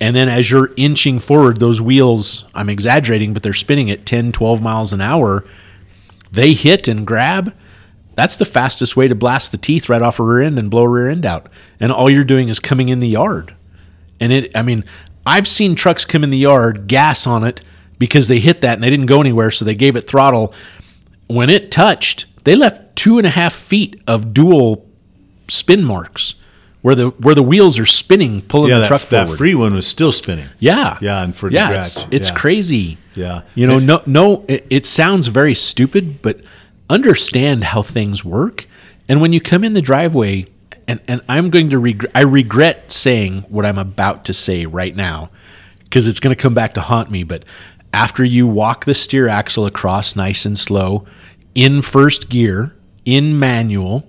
And then as you're inching forward, those wheels, I'm exaggerating, but they're spinning at 10, 12 miles an hour. They hit and grab. That's the fastest way to blast the teeth right off a rear end and blow a rear end out. And all you're doing is coming in the yard. And it, I mean, I've seen trucks come in the yard, gas on it because they hit that and they didn't go anywhere, so they gave it throttle. When it touched, they left two and a half feet of dual spin marks where the where the wheels are spinning, pulling Yeah, the that, truck that forward. free one was still spinning. yeah, Yeah, and for yeah, it's, it's Yeah. crazy. Yeah. you know, no, no, it, it sounds very stupid, but understand how things work. And when you come in the driveway, and and I'm going to regret, I regret saying what I'm about to say right now, because it's going to come back to haunt me. But after you walk the steer axle across nice and slow, in first gear, in manual,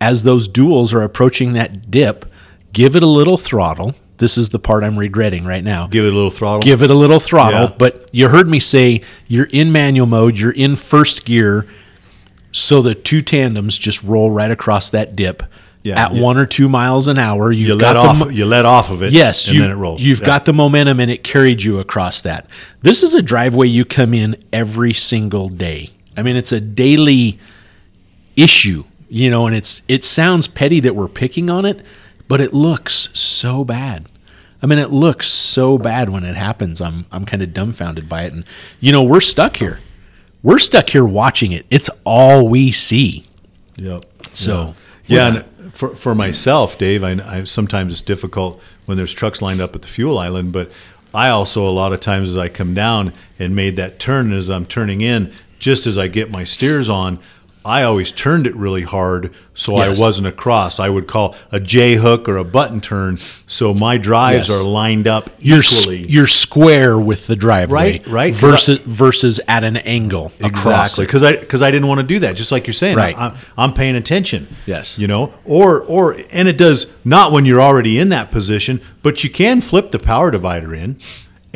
as those duals are approaching that dip, give it a little throttle. This is the part I'm regretting right now. Give it a little throttle. Give it a little throttle, Yeah. but you heard me say you're in manual mode, you're in first gear, so the two tandems just roll right across that dip Yeah, at you- one or two miles an hour. You let off. mo- you let off of it. Yes, and you, then it rolls. You've Yeah. got the momentum, and it carried you across that. This is a driveway you come in every single day. I mean, it's a daily issue, you know, and it's it sounds petty that we're picking on it, but it looks so bad. I mean, it looks so bad when it happens. I'm I'm kind of dumbfounded by it, and you know, we're stuck here. We're stuck here watching it. It's all we see. Yep. So Yeah, and for for myself, Dave, I, I sometimes it's difficult when there's trucks lined up at the fuel island, but I also a lot of times as I come down and made that turn as I'm turning in, just as I get my steers on, I always turned it really hard so Yes. I wasn't across. I would call a J hook or a button turn, so my drives Yes. are lined up you're s- you're square with the driveway, Right, right, Versus versus at an angle across Exactly, because I because I didn't want to do that. Just like you're saying, Right. I, am I'm paying attention. Yes. you know, or or and it does not when you're already in that position, but you can flip the power divider in,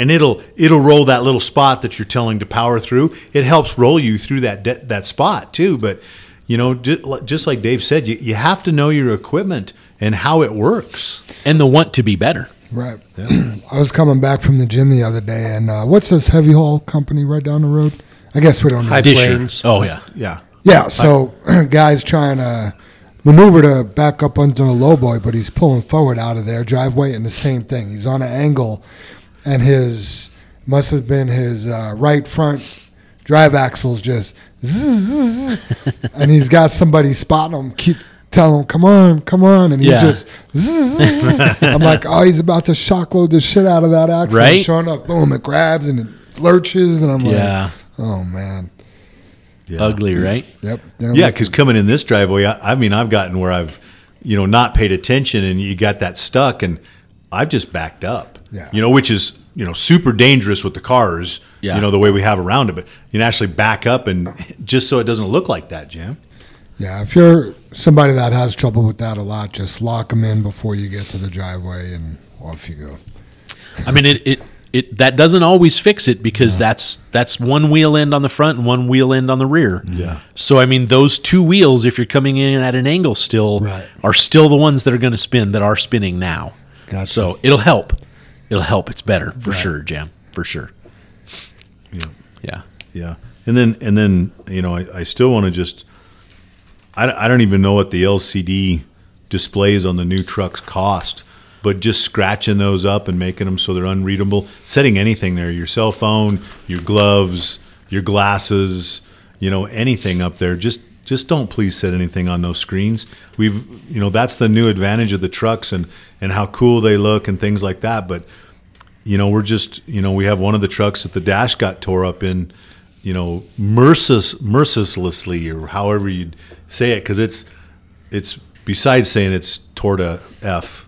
and it'll it'll roll that little spot that you're telling to power through. It helps roll you through that de- that spot too. But you know, just like Dave said, you you have to know your equipment and how it works. and the want to be better. Right. I was coming back from the gym the other day, and uh, what's this heavy haul company right down the road? I guess we don't High know. Disher. plains. Oh yeah, Yeah, Yeah, so guys trying to maneuver to back up onto the low boy, but he's pulling forward out of their driveway, and the same thing. He's on an angle, and his must have been his uh, right front drive axles just, zzz, and he's got somebody spotting him, keep telling him, "Come on, come on," and he's Yeah. just. zzz. I'm like, oh, he's about to shock load the shit out of that axle. And Right? Sure enough, boom, it grabs and it lurches, and I'm like, Yeah. like, oh man, yeah. ugly, right? yep. Yeah, because coming in this driveway, I, I mean, I've gotten where I've, you know, not paid attention, and you got that stuck, and I've just backed up. Yeah. You know, which is you know super dangerous with the cars. Yeah. You know the way we have around it, but you can actually back up and just so it doesn't look like that, Jam. Yeah, if you're somebody that has trouble with that a lot, just lock them in before you get to the driveway and off you go. I mean, it, it it that doesn't always fix it because that's that's one wheel end on the front and one wheel end on the rear. Yeah. So I mean, those two wheels, if you're coming in at an angle, still Right. are still the ones that are going to spin that are spinning now. Gotcha. So it'll help. It'll help. It's better for sure, Jam. For sure. Yeah. Yeah. Yeah, and then and then you know I, I still want to just I, don't- I don't even know what the LCD displays on the new trucks cost, but just scratching those up and making them so they're unreadable, setting anything there, your cell phone, your gloves, your glasses, you know anything up there, just just don't please set anything on those screens. We've you know that's the new advantage of the trucks and and how cool they look and things like that, but you know, we're just, you know, we have one of the trucks that the dash got tore up in. you know, merciless, mercilessly, or however you'd say it, because it's it's besides saying it's toward f,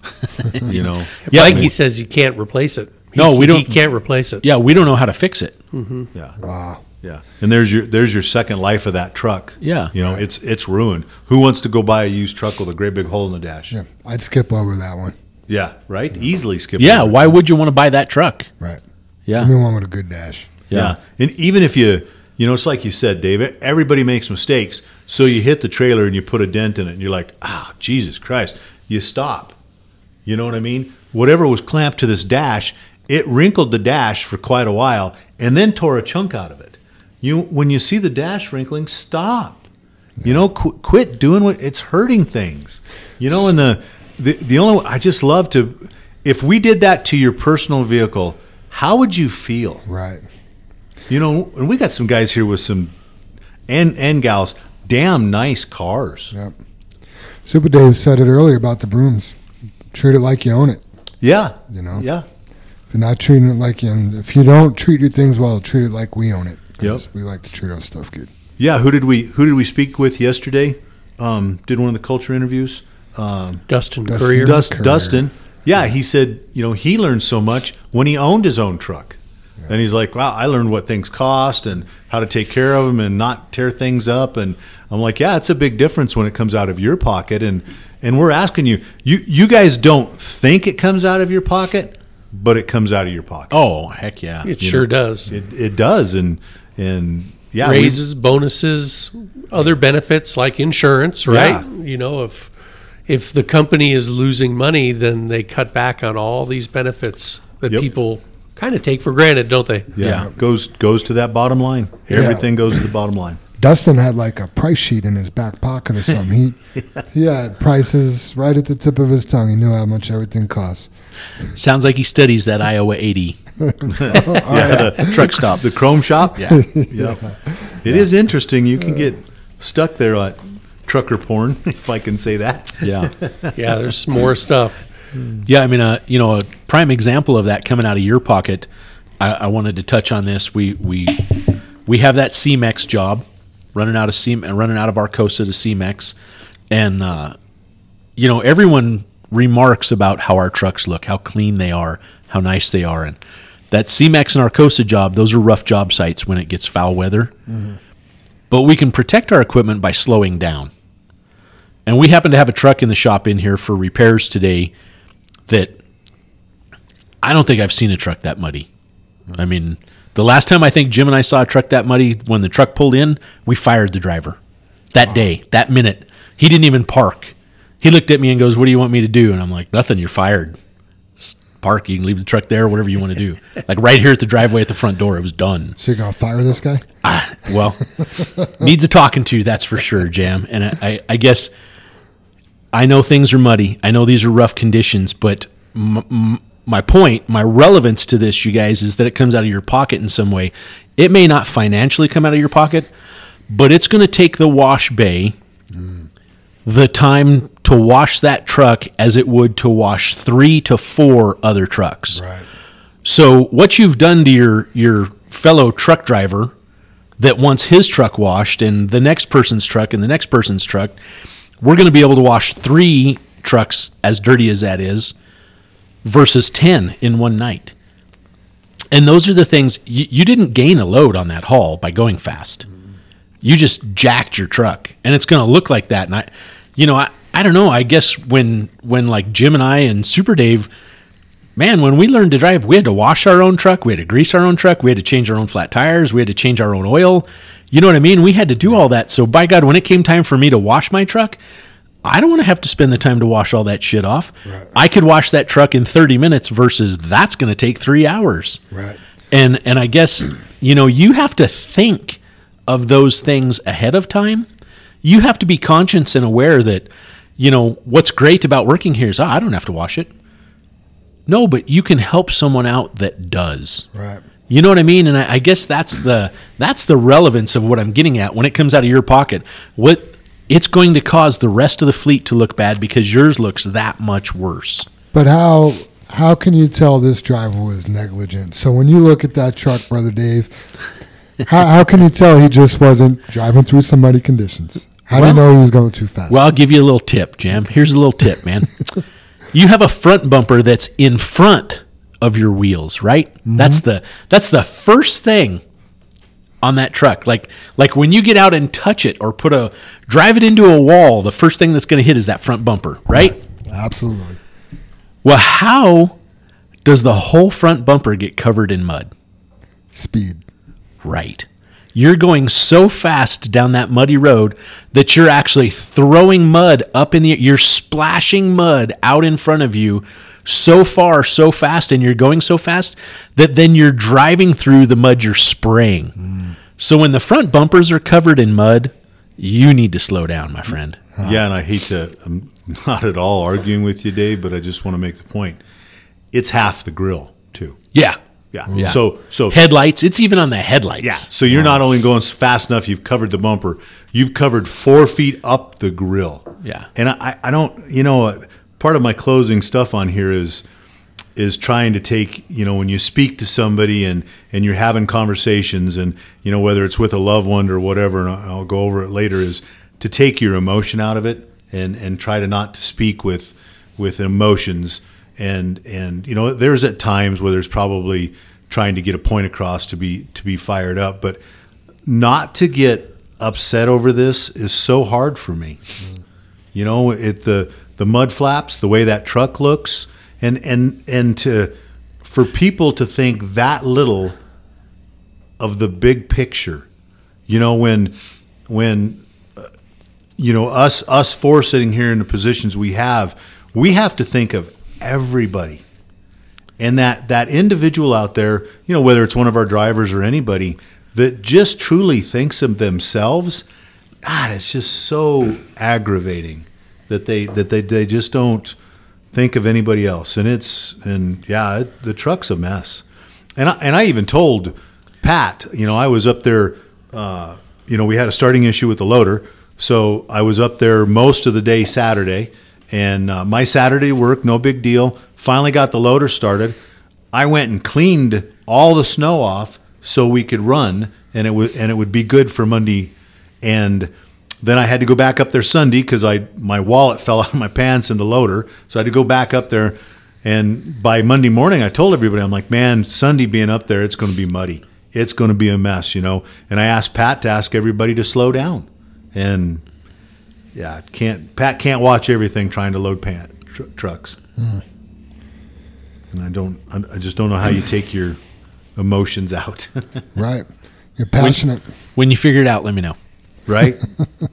you know. Yeah, Mikey says you can't replace it. He- No, we He don't- He can't replace it. Yeah, we don't know how to fix it. Mm-hmm. Yeah. Wow. Yeah, and there's your there's your second life of that truck. Yeah. you know it's it's ruined. Who wants to go buy a used truck with a great big hole in the dash? Yeah, I'd skip over that one. Yeah, right. Easily skip. Yeah, over it. why would you want to buy that truck? Right. Yeah. Give me one with a good dash. Yeah. and even if you you know it's like you said, David. Everybody makes mistakes, so you hit the trailer and you put a dent in it, and you're like, ah, Jesus Christ! You stop. You know what I mean? Whatever was clamped to this dash, it wrinkled the dash for quite a while, and then tore a chunk out of it. You when you see the dash wrinkling, stop. You know, qu- quit doing what it's hurting things. You know, and the the the only I just love to if we did that to your personal vehicle, how would you feel? Right. You know, and we got some guys here with some and and gals, damn nice cars. Yep. Super Dave said it earlier about the brooms. Treat it like you own it. Yeah, You know? Yeah, you're not treating it like you, and if you don't treat your things well, treat it like we own it. Yep. We like to treat our stuff good. yeah. Who did we who did we speak with yesterday? Um, did one of the culture interviews. Um, Dustin, Dustin Courier. Dust- Dust, Courier. Dustin. Yeah, he said, you know, he learned so much when he owned his own truck. And he's like, wow, I learned what things cost and how to take care of them and not tear things up. And I'm like, yeah, it's a big difference when it comes out of your pocket. And and we're asking you, you you guys don't think it comes out of your pocket, but it comes out of your pocket. Oh, heck yeah. It you sure know, does. It, it does. And and yeah, Raises, bonuses, other benefits like insurance, right? You know, if if the company is losing money, then they cut back on all these benefits that Yep. people kind of take for granted, don't they? yeah, goes goes to that bottom line. Everything goes to the bottom line. Dustin had like a price sheet in his back pocket or something. He he had prices right at the tip of his tongue. He knew how much everything costs. Sounds like he studies that Iowa 80 yeah. The, truck stop. The Chrome Shop. Yeah. yeah. It is interesting. You can get stuck there at trucker porn, if I can say that. Yeah. Yeah, there's more stuff. Yeah, I mean, uh, you know, a prime example of that coming out of your pocket. I, I wanted to touch on this. We we we have that CMEX job running out of C running out of Arcosa to CMEX, and uh, you know everyone remarks about how our trucks look, how clean they are, how nice they are, and that CMEX and Arcosa job. Those are rough job sites when it gets foul weather. But we can protect our equipment by slowing down. And we happen to have a truck in the shop in here for repairs today that I don't think I've seen a truck that muddy. I mean, the last time I think Jim and I saw a truck that muddy, when the truck pulled in, we fired the driver that day, that minute. He didn't even park. He looked at me and goes, What do you want me to do? And I'm like, Nothing, you're fired. Just Park, you can leave the truck there, whatever you want to do. like right here at the driveway at the front door, it was done. So you're gonna fire this guy? Ah, well, needs a talking to, that's for sure, Jam. And I, I, I guess I know things are muddy. I know these are rough conditions, but m- m- my point, my relevance to this, you guys, is that it comes out of your pocket in some way. It may not financially come out of your pocket, but it's going to take the wash bay the time to wash that truck as it would to wash three to four other trucks. Right. So what you've done to your your fellow truck driver that wants his truck washed and the next person's truck and the next person's truck, we're going to be able to wash three trucks as dirty as that is versus 10 in one night. And those are the things you, you didn't gain a load on that haul by going fast. You just jacked your truck and it's going to look like that and I you know, I, I don't know, I guess when when like Jim and I and Super Dave man, when we learned to drive, we had to wash our own truck, we had to grease our own truck, we had to change our own flat tires, we had to change our own oil. You know what I mean? We had to do all that. So by God, when it came time for me to wash my truck, I don't want to have to spend the time to wash all that shit off. I could wash that truck in 30 minutes versus that's going to take 3 hours. Right. And and I guess you know, you have to think of those things ahead of time. You have to be conscious and aware that you know, what's great about working here is oh, I don't have to wash it. No, but you can help someone out that does. Right. You know what I mean? And I, I guess that's the that's the relevance of what I'm getting at when it comes out of your pocket. What it's going to cause the rest of the fleet to look bad because yours looks that much worse. But how how can you tell this driver was negligent? So when you look at that truck, brother Dave, how, how can you tell he just wasn't driving through some muddy conditions? How do you know he was going too fast? Well, I'll give you a little tip, Jam. Here's a little tip, man. you have a front bumper that's in front of your wheels, right? That's mm-hmm. the that's the first thing on that truck. Like like when you get out and touch it or put a drive it into a wall, the first thing that's going to hit is that front bumper, right? Absolutely. Well, how does the whole front bumper get covered in mud? Speed. Right. You're going so fast down that muddy road that you're actually throwing mud up in the you're splashing mud out in front of you so far so fast and you're going so fast that then you're driving through the mud you're spraying. So when the front bumpers are covered in mud, you need to slow down, my friend. Yeah, and I hate to, I'm um, not at all arguing with you, Dave, but I just want to make the point. It's half the grill, too. Yeah. Yeah. Mm-hmm. Yeah. So, so Headlights, it's even on the headlights. yeah. So you're not only going fast enough, you've covered the bumper, you've covered four feet up the grill. Yeah. And I, I don't, you know, part of my closing stuff on here is, is trying to take, you know, when you speak to somebody and, and you're having conversations and, you know, whether it's with a loved one or whatever, and I'll I'll go over it later, is to take your emotion out of it and, and try to not to speak with, with emotions. And, and, you know, there's at times where there's probably trying to get a point across to be, to be fired up, but not to get upset over this is so hard for me. Mm. You know, it the the mud flaps, the way that truck looks, and and and to for people to think that little of the big picture. You know, when when uh, you know us us four sitting here in the positions we have, we have to think of everybody. And that that individual out there, you know, whether it's one of our drivers or anybody that just truly thinks of themselves, God, it's just so aggravating that they that they, they just don't think of anybody else. And it's and yeah, it, the truck's a mess. And I, and I even told Pat, you know, I was up there. Uh, you know, we had a starting issue with the loader, so I was up there most of the day Saturday. And uh, my Saturday work, no big deal. Finally got the loader started. I went and cleaned all the snow off so we could run, and it would and it would be good for Monday. And then I had to go back up there Sunday because I my wallet fell out of my pants in the loader, so I had to go back up there. And by Monday morning, I told everybody, I'm like, man, Sunday being up there, it's going to be muddy. It's going to be a mess, you know. And I asked Pat to ask everybody to slow down, and yeah, can't Pat can't watch everything trying to load pan, tr- trucks. And I don't, I I just don't know how you take your emotions out, Right. You're passionate. When you figure it out, let me know right?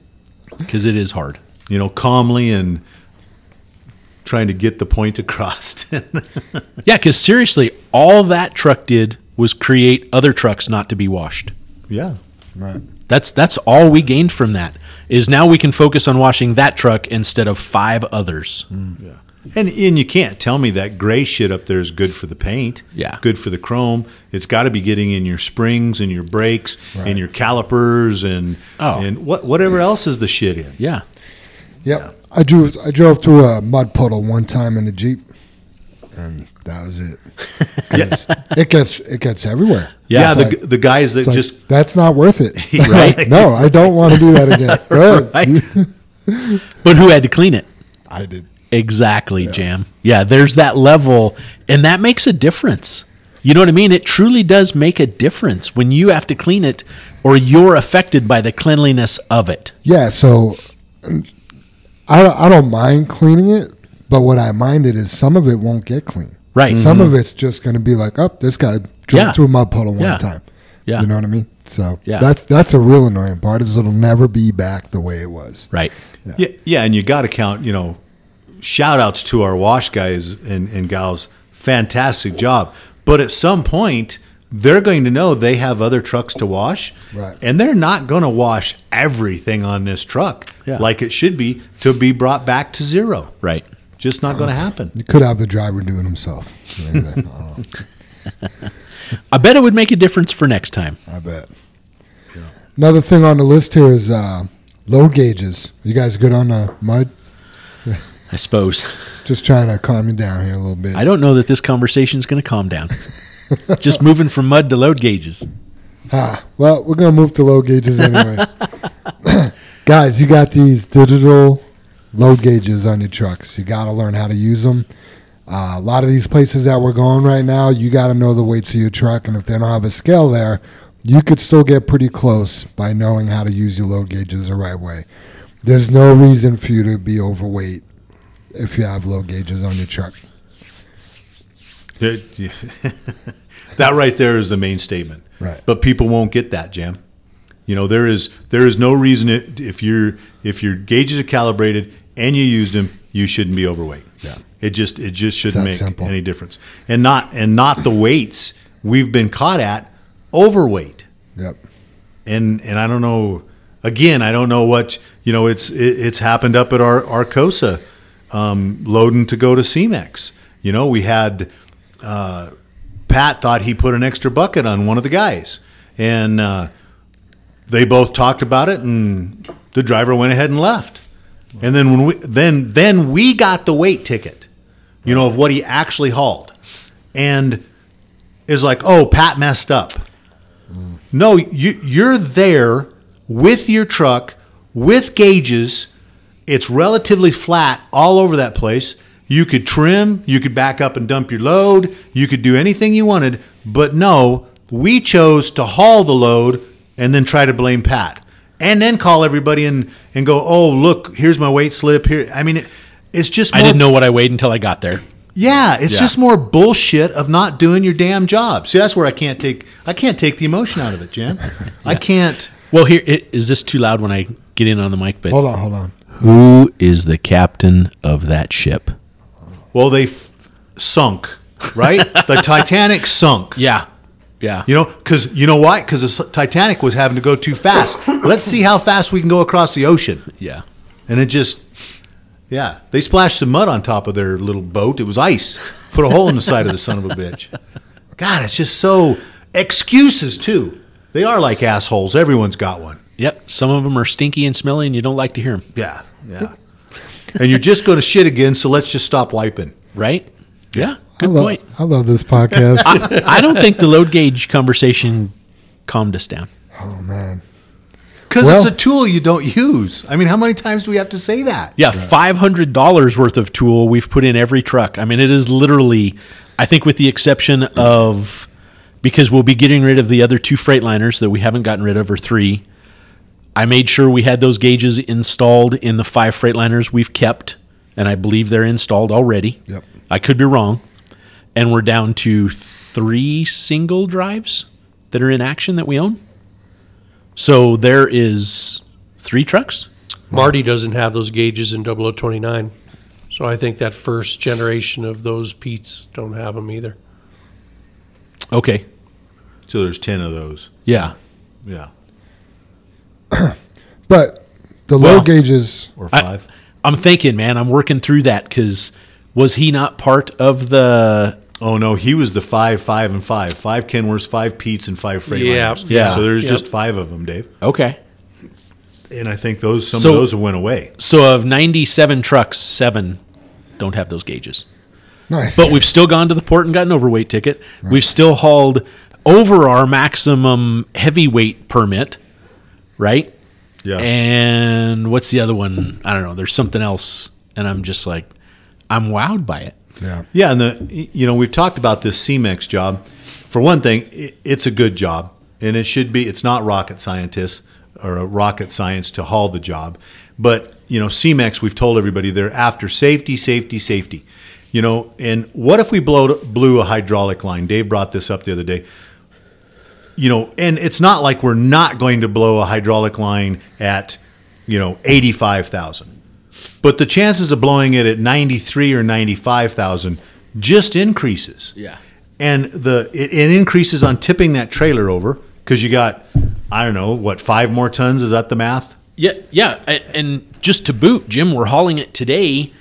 because it is hard. You know, calmly and trying to get the point across. Yeah, because seriously, all that truck did was create other trucks not to be washed. yeah, Right. That's that's all we gained from that. Is now we can focus on washing that truck instead of five others. Mm, and and you can't tell me that gray shit up there is good for the paint. Yeah. good for the chrome. It's got to be getting in your springs and your brakes and your calipers and Oh. and what whatever else is the shit in. Yeah. Yep. I drove I drove through a mud puddle one time in a Jeep and that was it. Yes. It gets it gets everywhere. Yeah, It's the, like- the guys that it's like, just that's not worth it. Right. no, I don't want to do that again. Right. But who had to clean it? I did. Exactly, Jam. Yeah, there's that level, and that makes a difference. You know what I mean? It truly does make a difference when you have to clean it or you're affected by the cleanliness of it. Yeah, so I I don't mind cleaning it, but what I mind is some of it won't get clean. Right. Some of mm-hmm. it's just going to be like, oh, this guy drove Yeah. through a mud puddle one Yeah. time. Yeah. You know what I mean? So Yeah. that's that's a real annoying part is it'll never be back the way it was. Right. Yeah, yeah, and you got to count. You know, shout outs to our wash guys and, and gals. Fantastic job. But at some point, they're going to know they have other trucks to wash, Right. and they're not going to wash everything on this truck Yeah. like it should be to be brought back to zero. Right. Just not going to happen. You could have the driver do it himself. I, don't know. I bet it would make a difference for next time. I bet. Another thing on the list here is uh, load gauges. You guys good on the mud? I suppose. Just trying to calm you down here a little bit. I don't know that this conversation is going to calm down. Just moving from mud to load gauges. Ah, well, we're gonna move to load gauges anyway. Guys, you got these digital load gauges on your trucks. You got to learn how to use them. Uh, a lot of these places that we're going right now, you got to know the weights of your truck, and if they don't have a scale there, you could still get pretty close by knowing how to use your load gauges the right way. There's no reason for you to be overweight if you have low gauges on your truck. That right there is the main statement. Right. But people won't get that, Jam. You know, there is there is no reason it, if your if your gauges are calibrated and you used them, you shouldn't be overweight. Yeah. It just it just shouldn't make simple. any difference. And not and not the weights we've been caught at overweight. Yep. and and I don't know. Again, I don't know what you know. It's it, it's happened up at our Arcosa, um, loading to go to CMEX. You know, we had uh, Pat thought he put an extra bucket on one of the guys, and uh, they both talked about it, and the driver went ahead and left. And then when we then then we got the weight ticket, you know, of what he actually hauled, and is like, oh, Pat messed up. No, you, you're there with your truck, with gauges. It's relatively flat all over that place. You could trim, you could back up and dump your load, you could do anything you wanted, but no, we chose to haul the load and then try to blame Pat. And then call everybody and, and go, oh, look, here's my weight slip. Here, I mean, it, it's just I didn't know what I weighed until I got there. yeah, it's Yeah. just more bullshit of not doing your damn job. See, that's where I can't take I can't take the emotion out of it, Jan. I can't. Well, here i- is this too loud when I get in on the mic? But Hold on, hold on. Who is the captain of that ship? Well, they f- sunk, right? the Titanic sunk. Yeah, yeah. You know, because you know why? Because the Titanic was having to go too fast. Let's see how fast we can go across the ocean, yeah. and it just, yeah, they splashed some mud on top of their little boat. It was ice. Put a hole in the side of the son of a bitch. God, it's just so excuses too. They are like assholes. Everyone's got one. Yep. Some of them are stinky and smelly, and you don't like to hear them, Yeah, yeah. and you're just going to shit again, so let's just stop wiping. right? Yeah. I Good love, point. I love this podcast. I don't think the load gauge conversation calmed us down. oh man. Because Well- it's a tool you don't use. I mean, how many times do we have to say that? Yeah, five hundred dollars worth of tool we've put in every truck. I mean, it is literally. I think, with the exception of because we'll be getting rid of the other two Freightliners that we haven't gotten rid of, or three. I made sure we had those gauges installed in the five Freightliners we've kept, and I believe they're installed already. Yep. I could be wrong, and we're down to three single drives that are in action that we own. So there is three trucks. Marty doesn't have those gauges in 0029. So I think that first generation of those Pete's don't have them either. Okay. So there's 10 of those. Yeah. Yeah. But the Well- low gauges, Or five. I'm thinking, man, I'm working through that because was he not part of the? oh, no. He was the five, five, and five. Five Kenworths, five Pete's, and five Freightliners. Yeah, yeah. So there's Yep. just five of them, Dave. Okay, And I think those some So- of those have went away. so of 97 trucks, seven don't have those gauges. nice. But we've still gone to the port and got an overweight ticket. We've still hauled over our maximum heavyweight permit, right? Yeah. And what's the other one? I don't know. There's something else, and I'm just like, I'm wowed by it. yeah. Yeah, and the you know we've talked about this CMEX job. For one thing, it, it's a good job, and it should be. It's not rocket scientists or a rocket science to haul the job, but you know CMEX. We've told everybody they're after safety, safety, safety. You know, and what if we blow, blew a hydraulic line? Dave brought this up the other day. You know, and it's not like we're not going to blow a hydraulic line at you know eighty five thousand. But the chances of blowing it at 93 or 95,000 just increases. Yeah. And the it, it increases on tipping that trailer over because you got I don't know, what, 5 more tons is that the math? Yeah, yeah, and just to boot, Jim, we're hauling it today,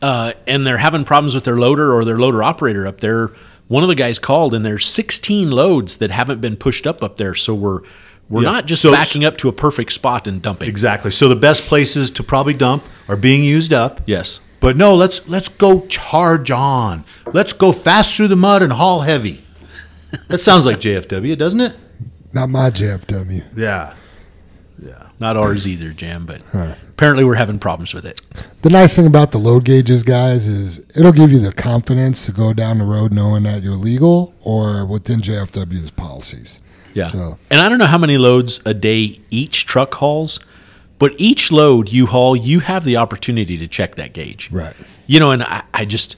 uh, and they're having problems with their loader or their loader operator up there. One of the guys called, and there's 16 loads that haven't been pushed up up there, so we're we're Yeah, not just so- backing up to a perfect spot and dumping. Exactly. So the best places to probably dump are being used up. Yes. But no, let's let's go charge on. Let's go fast through the mud and haul heavy. That sounds like JFW, doesn't it? Not my JFW. Yeah, yeah. Not ours either, Jam, but apparently we're having problems with it. The nice thing about the load gauges, guys, is it'll give you the confidence to go down the road knowing that you're legal or within JFW's policies. Yeah. So- And I don't know how many loads a day each truck hauls, but each load you haul, you have the opportunity to check that gauge. Right. You know, and I, I just,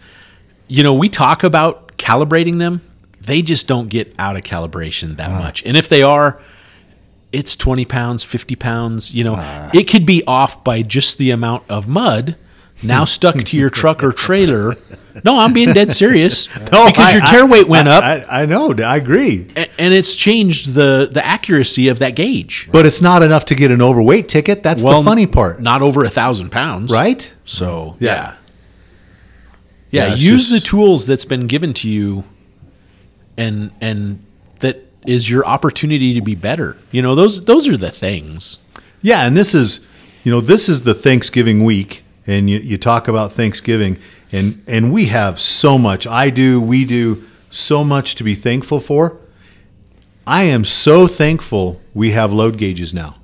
you know, we talk about calibrating them. They just don't get out of calibration that uh-huh. much. And if they are, it's 20 pounds, 50 pounds. You know, it could be off by just the amount of mud now stuck to your truck or trailer. No, I'm being dead serious. No, because I- your tear I- weight went I- up I, know. I agree. a- and it's changed the the accuracy of that gauge. But it's not enough to get an overweight ticket. That's the funny part, Not over a thousand pounds, right? So Yeah. yeah, yeah. Use just- the tools that's been given to you, and and is your opportunity to be better. You know those those are the things. Yeah, and this is, you know, this is the Thanksgiving week, and you, you talk about Thanksgiving, and and we have so much. I do, we do so much to be thankful for. I am so thankful we have load gauges now.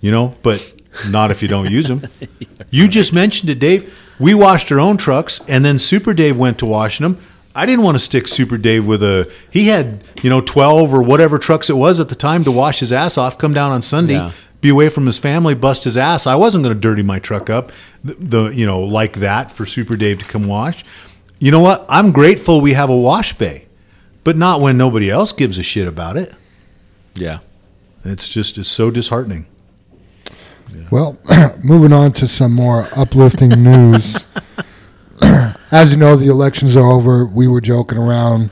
You know, but not if you don't use them. You just mentioned it, Dave. We washed our own trucks, and then Super Dave went to washing them. I didn't want to stick Super Dave with a. He had you know twelve or whatever trucks it was at the time to wash his ass off. Come down on Sunday, Yeah. be away from his family, bust his ass. I wasn't going to dirty my truck up, the, the you know like that for Super Dave to come wash. You know what? I'm grateful we have a wash bay, but not when nobody else gives a shit about it. Yeah. It's just it's so disheartening. Well, moving on to some more uplifting news. As you know, the elections are over. We were joking around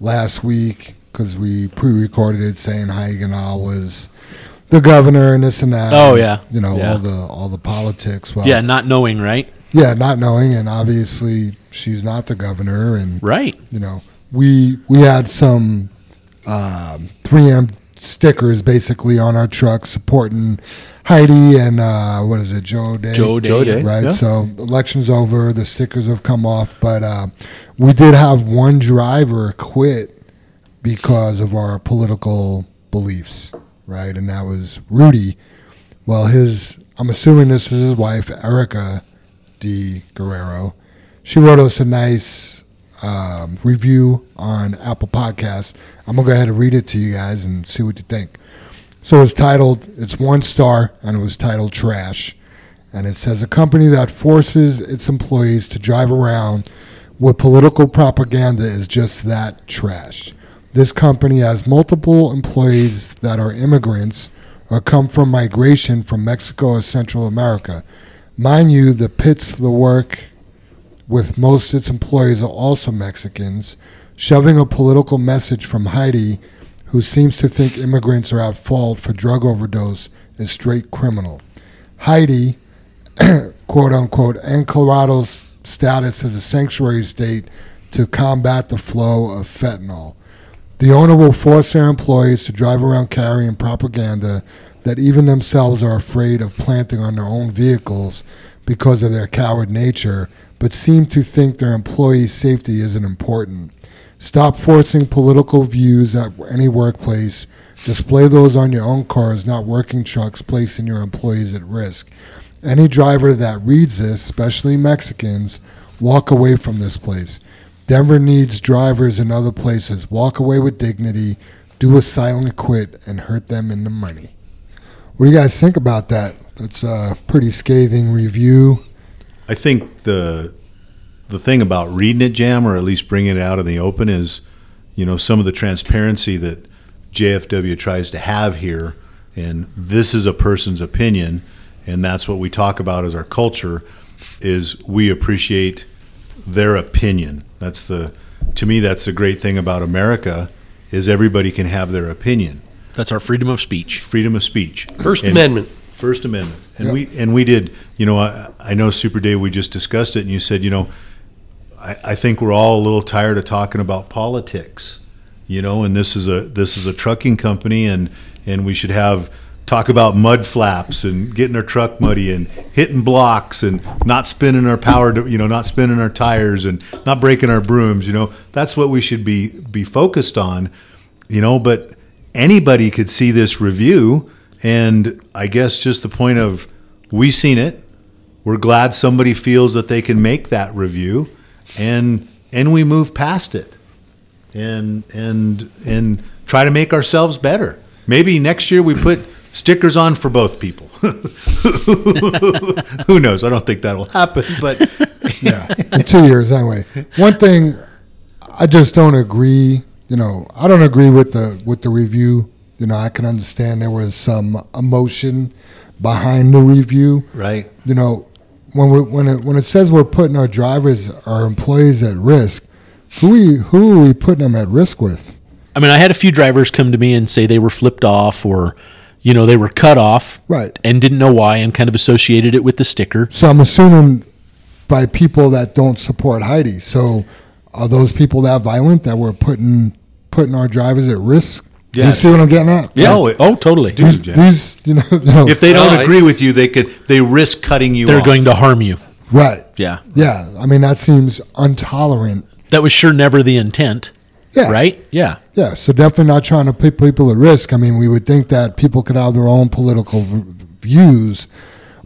last week because we pre-recorded it saying Heidi Ganahl was the governor and this and that. Oh, yeah. you know Yeah. all the all the politics. Well, Yeah, not knowing, right? yeah, not knowing, and obviously she's not the governor, and Right. you know we we had some um, 3M stickers basically on our truck supporting Heidi and uh, what is it, Joe O'Dea? Joe O'Dea. Joe O'Dea. right? Yeah. So election's over, the stickers have come off, but uh, we did have one driver quit because of our political beliefs, right? And that was Rudy. Well, his I'm assuming this is his wife, Erica D. Guerrero. She wrote us a nice um, review on Apple Podcasts. I'm gonna go ahead and read it to you guys and see what you think. So it's titled, it's one star, and it was titled Trash. And it says a company that forces its employees to drive around with political propaganda is just that trash. This company has multiple employees that are immigrants or come from migration from Mexico or Central America. Mind you, the pits the work with most of its employees are also Mexicans, shoving a political message from Heidi, who seems to think immigrants are at fault for drug overdose, is straight criminal. Heidi, quote unquote, and Colorado's status as a sanctuary state to combat the flow of fentanyl. The owner will force their employees to drive around carrying propaganda that even themselves are afraid of planting on their own vehicles because of their coward nature, but seem to think their employees' safety isn't important. Stop forcing political views at any workplace. Display those on your own cars, not working trucks, placing your employees at risk. Any driver that reads this, especially Mexicans, walk away from this place. Denver needs drivers in other places. Walk away with dignity, do a silent quit, and hurt them in the money. What do you guys think about that? That's a pretty scathing review. I think the the thing about reading it, Jam, or at least bringing it out in the open, is you know some of the transparency that JFW tries to have here, and this is a person's opinion, and that's what we talk about as our culture. Is we appreciate their opinion. That's the to me that's the great thing about America is everybody can have their opinion, That's our freedom of speech. freedom of speech, First And- Amendment. First Amendment, and Yep. we and we did. You know, I, I know Super Dave. We just discussed it, and you said, you know, I, I think we're all a little tired of talking about politics. You know, and this is a this is a trucking company, and and we should have talk about mud flaps and getting our truck muddy and hitting blocks and not spinning our power, to, you know, not spinning our tires and not breaking our brooms. You know, that's what we should be be focused on. You know, but anybody could see this review, and I guess just the point of we seen it. We're glad somebody feels that they can make that review, and and we move past it, and and and try to make ourselves better. Maybe next year we put stickers on for both people. Who knows? I don't think that'll happen, but yeah, in two years anyway. One thing I just don't agree. You know, I don't agree with the with the review. You know, I can understand there was some emotion behind the review. right. You know, when we when it when it says we're putting our drivers, our employees at risk, who we who are we putting them at risk with? I mean, I had a few drivers come to me and say they were flipped off or, you know, they were cut off Right. and didn't know why and kind of associated it with the sticker. So I'm assuming by people that don't support Heidi. So are those people that violent that we're putting putting our drivers at risk? Do you see what I'm getting at? Yeah. No, it- oh, totally. These, Jim. these you know, you know If they don't Well, I- agree with you, they could they risk cutting you. They're off. going to harm you. right. Yeah. Yeah. I mean that seems intolerant. That was sure never the intent, Yeah. right? Yeah. Yeah. So definitely not trying to put people at risk. I mean, we would think that people could have their own political views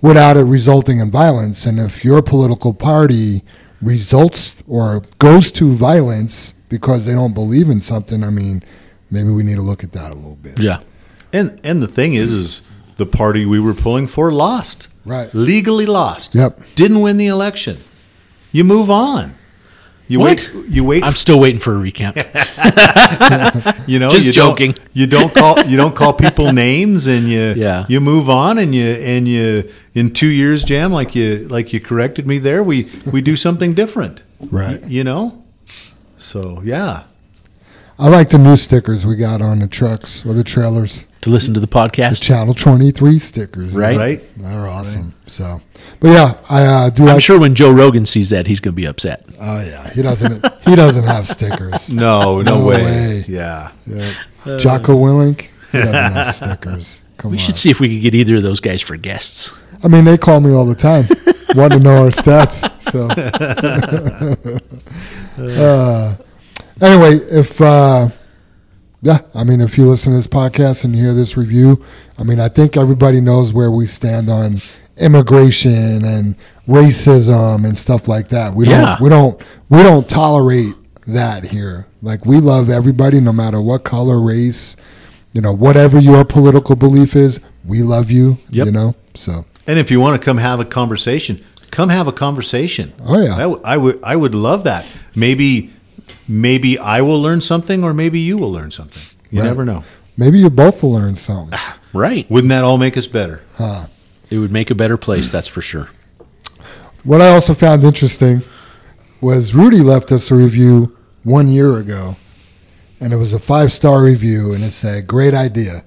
without it resulting in violence. And if your political party results or goes to violence because they don't believe in something, I mean, maybe we need to look at that a little bit. Yeah. And and the thing is, is the party we were pulling for lost. Right. Legally lost. Yep. Didn't win the election. You move on. You What? wait. You wait. I'm still waiting for a recount. you know, just you joking. Don't, you don't call you don't call people names, and you Yeah. you move on, and you and you in two years, Jam, like you like you corrected me there. We we do something different. Right. You know. So yeah. I like the new stickers we got on the trucks or the trailers. to listen to the podcast. Channel 23 stickers. Right. Right. They're awesome. So, but yeah, I uh, do I'm like. sure when Joe Rogan sees that, he's going to be upset. Oh yeah, he doesn't. he doesn't have stickers. No, no, No way. way. Yeah. Yeah. Jocko Willink, he doesn't have stickers. Come We on. should see if we could get either of those guys for guests. I mean, they call me all the time, want to know our stats. So, uh, anyway, if uh, yeah, I mean, if you listen to this podcast and hear this review, I mean, I think everybody knows where we stand on immigration and racism and stuff like that. We Yeah. don't, we don't, we don't tolerate that here. Like we love everybody, no matter what color, race, you know, whatever your political belief is. We love you. Yep. You know, so. And if you want to come have a conversation, come have a conversation. Oh, yeah. I, w- I would I would love that. Maybe maybe I will learn something, or maybe you will learn something. You Right. never know. Maybe you both will learn something. Ah, right. Wouldn't that all make us better? Huh. It would make a better place, that's for sure. What I also found interesting was Rudy left us a review one year ago, and it was a five star review, and it said, Great idea.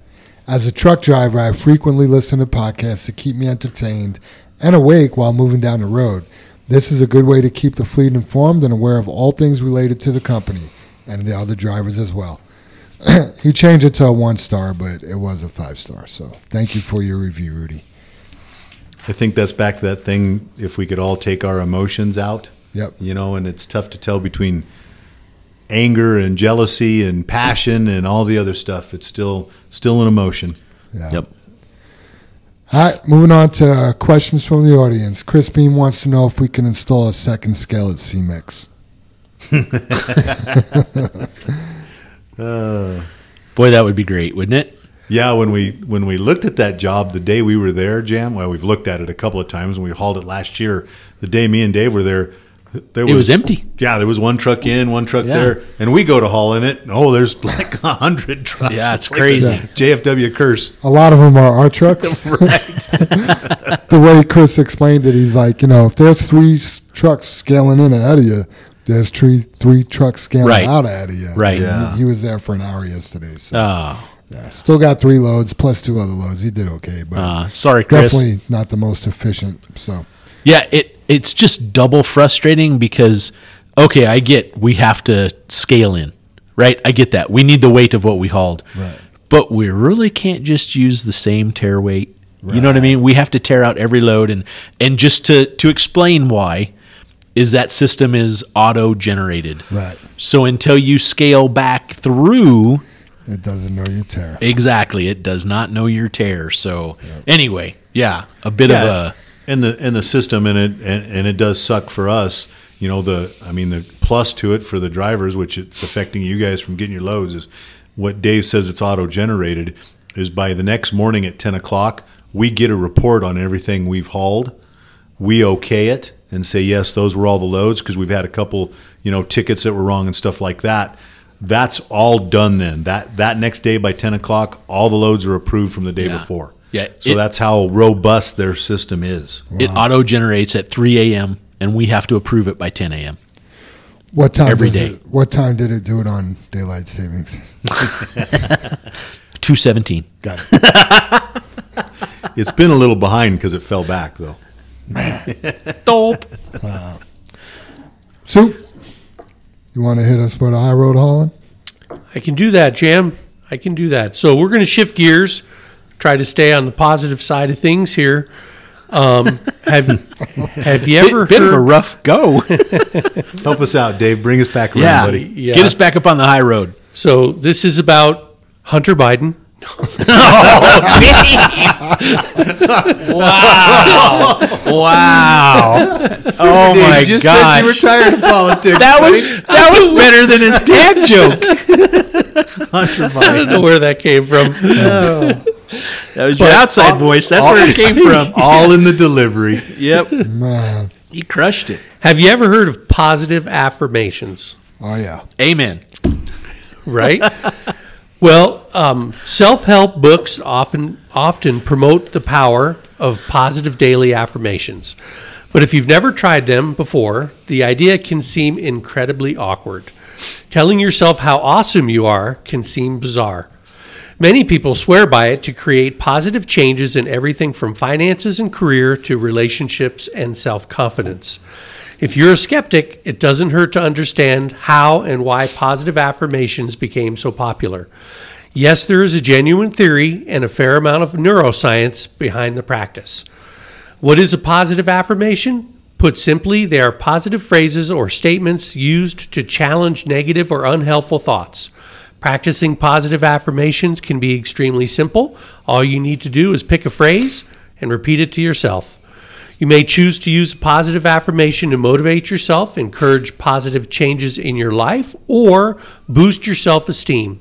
As a truck driver, I frequently listen to podcasts to keep me entertained and awake while moving down the road. This is a good way to keep the fleet informed and aware of all things related to the company and the other drivers as well. he changed it to a one star, but it was a five star. So thank you for your review, Rudy. I think that's back to that thing. If we could all take our emotions out, Yep. you know, and it's tough to tell between anger and jealousy and passion and all the other stuff. It's still still an emotion. Yeah. Yep. All right, moving on to uh, questions from the audience. Chris Beam wants to know if we can install a second scale at CMEX. Boy, that would be great, wouldn't it? Yeah, when we when we looked at that job the day we were there, Jam. Well, we've looked at it a couple of times, and we hauled it last year. The day me and Dave were there, there It was empty. Yeah, there was one truck in, one truck Yeah. there, and we go to haul in it. and, Oh, there's like a hundred trucks. Yeah, it's like crazy. the JFW curse. A lot of them are our trucks. right. the way Chris explained it, he's like, you know, if there's three trucks scaling in ahead of you, there's three three trucks scaling Right. out ahead of you. Right. He- Yeah. He, was there for an hour yesterday, so Oh, yeah. still got three loads plus two other loads. He did okay, but uh, sorry, Chris. definitely not the most efficient. So Yeah, it it's just double frustrating because okay, I get we have to scale in, right? I get that. We need the weight of what we hauled. Right. But we really can't just use the same tare weight. You know what I mean? We have to tare out every load and and just to to explain why is that system is auto generated. Right. So until you scale back through It doesn't know you tare. Exactly. It does not know your tare. So anyway, yeah, a bit of a and the and the system and it and, and it does suck for us. You know the I mean the plus to it for the drivers, which it's affecting you guys from getting your loads, is what Dave says it's auto generated. Is by the next morning at ten o'clock, we get a report on everything we've hauled. We okay it and say yes, those were all the loads because we've had a couple you know tickets that were wrong and stuff like that. That's all done then. That that next day by ten o'clock, all the loads are approved from the day Yeah. before. Yeah, So it- that's how robust their system is. it auto generates at 3 a.m. and we have to approve it by 10 a.m. What time Every does day. It, what time did it do it on daylight savings? 217. Got it. It's been a little behind because it fell back though. Dope. Soup. You want to hit us for the high road hauling? I can do that, Jam. I can do that. So we're going to shift gears, try to stay on the positive side of things here. Um, have Have you ever Bit, bit of a rough go. Help us out, Dave. Bring us back around, yeah. buddy. Yeah. Get us back up on the high road. So this is about Hunter Biden. Wow. Wow! oh Dave, my you just gosh. said you were tired of politics. that was that was better than his dad joke. Hunter Biden. I don't know where that came from. That was your outside voice. That's where it came from. All in the delivery. Yep. Man. He crushed it. Have you ever heard of positive affirmations? Oh yeah. Amen. right? well, um, self-help books often often promote the power of positive daily affirmations. But if you've never tried them before, the idea can seem incredibly awkward. Telling yourself how awesome you are can seem bizarre. Many people swear by it to create positive changes in everything from finances and career to relationships and self confidence. If you're a skeptic, it doesn't hurt to understand how and why positive affirmations became so popular. Yes, there is a genuine theory and a fair amount of neuroscience behind the practice. What is a positive affirmation? Put simply, they are positive phrases or statements used to challenge negative or unhelpful thoughts. Practicing positive affirmations can be extremely simple. All you need to do is pick a phrase and repeat it to yourself. You may choose to use a positive affirmation to motivate yourself, encourage positive changes in your life, or boost your self esteem.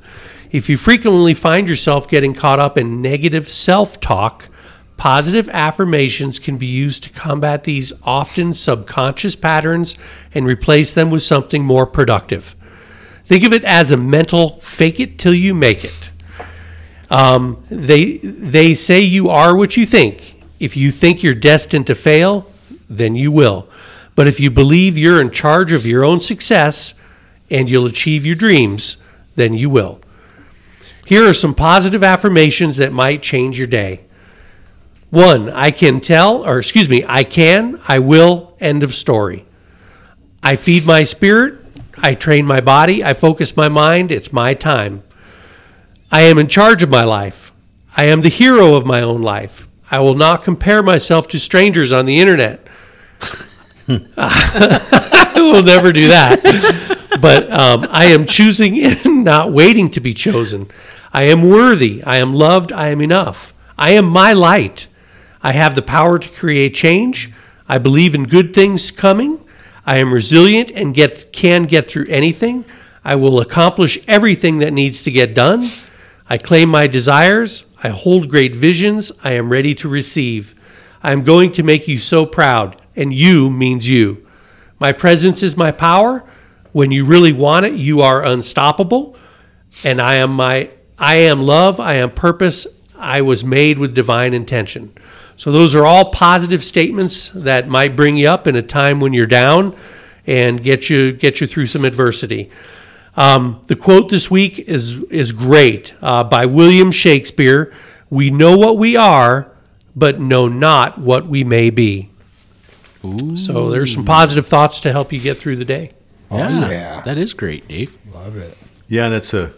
If you frequently find yourself getting caught up in negative self talk, positive affirmations can be used to combat these often subconscious patterns and replace them with something more productive. Think of it as a mental fake it till you make it. Um, they they say you are what you think. If you think you're destined to fail, then you will. But if you believe you're in charge of your own success and you'll achieve your dreams, then you will. Here are some positive affirmations that might change your day. One, I can tell, or excuse me, I can, I will, end of story. I feed my spirit, I train my body, I focus my mind, it's my time. I am in charge of my life. I am the hero of my own life. I will not compare myself to strangers on the internet. I will never do that. But um, I am choosing and not waiting to be chosen. I am worthy. I am loved. I am enough. I am my light. I have the power to create change. I believe in good things coming. I am resilient and get can get through anything. I will accomplish everything that needs to get done. I claim my desires. I hold great visions. I am ready to receive. I am going to make you so proud, and you means you. My presence is my power. When you really want it, you are unstoppable. And I am my I am love, I am purpose. I was made with divine intention. So those are all positive statements that might bring you up in a time when you're down and get you get you through some adversity. Um, the quote this week is is great uh, by William Shakespeare. We know what we are, but know not what we may be. So there's some positive thoughts to help you get through the day. Oh yeah. That is great, Dave. Love it. Yeah, and that's a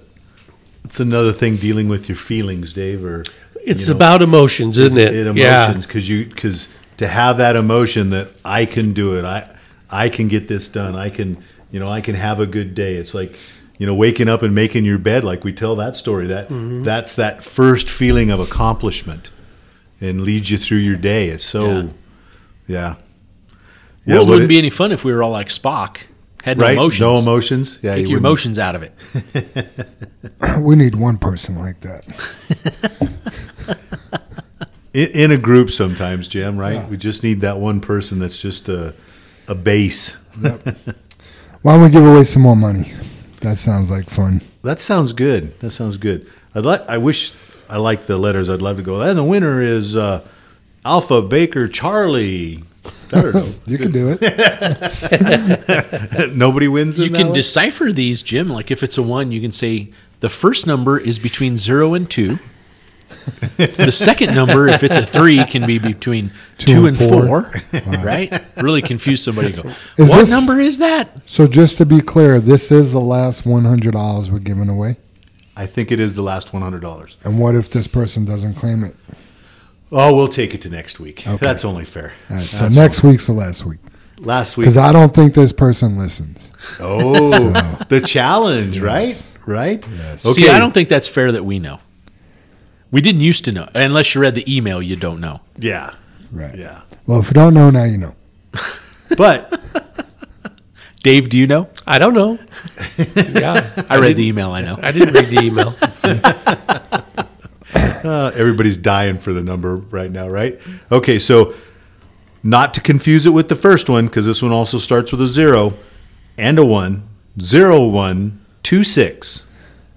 that's another thing dealing with your feelings, Dave. Or It's you know, about emotions, isn't it? it yeah. emotions because you because to have that emotion that I can do it, I I can get this done, I can you know I can have a good day. It's like you know, waking up and making your bed, like we tell that story. That mm-hmm. that's that first feeling of accomplishment, and leads you through your day. It's so, yeah, yeah. World what wouldn't it- be any fun if we were all like Spock. Had no right. emotions. No emotions. Yeah, Take you your wouldn't- emotions out of it. We need one person like that. in, in a group sometimes, Jim. Right? We just need that one person that's just a a base. Why don't we give away some more money? That sounds like fun. That sounds good. That sounds good. I'd like. I wish I like the letters. I'd love to go. And the winner is uh, Alpha Baker Charlie. I don't know. You can do it. Nobody wins. You in that can one? decipher these, Jim. Like if it's a one, you can say the first number is between zero and two. The second number, if it's a three, can be between Two two, and and four. four. Right? Really confuse somebody. Go, Is what this- number is that? So just to be clear, this is the last one hundred dollars we're giving away. I think it is the last one hundred dollars. And what if this person doesn't claim it? Oh, we'll take it to next week. Okay. That's only fair. All right, so That's next week's the last week last week. because I don't think this person listens. Oh, the challenge, right? Right. Yes. See, I don't think that's fair that we know. We didn't used to know, unless you read the email. You don't know. Yeah. Right. Yeah. Well, if you don't know now, you know. But Dave, do you know? I don't know. Yeah, I read the email. I know. I didn't read the email. uh, everybody's dying for the number right now, right? Okay, so not to confuse it with the first one, because this one also starts with a zero and a one. Zero one two six.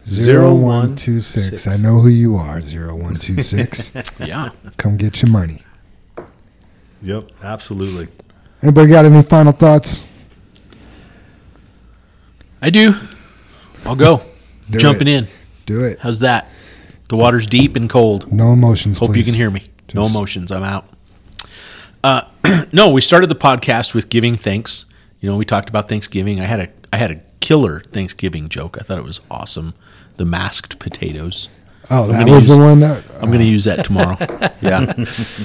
Zero one two six. I know who you are. Zero one two six. Yeah. Come get your money. Yep, absolutely. Anybody got any final thoughts? I do. I'll go. Do Jumping it. in. Do it. How's that? The water's deep and cold. No emotions. Hope you can hear me. no emotions. I'm out. Uh, no, we started the podcast with giving thanks. You know, we talked about Thanksgiving. I had a I had a killer Thanksgiving joke. I thought it was awesome. The masked potatoes. Oh, that gonna was the one that. I'm going to uh, use that tomorrow. yeah,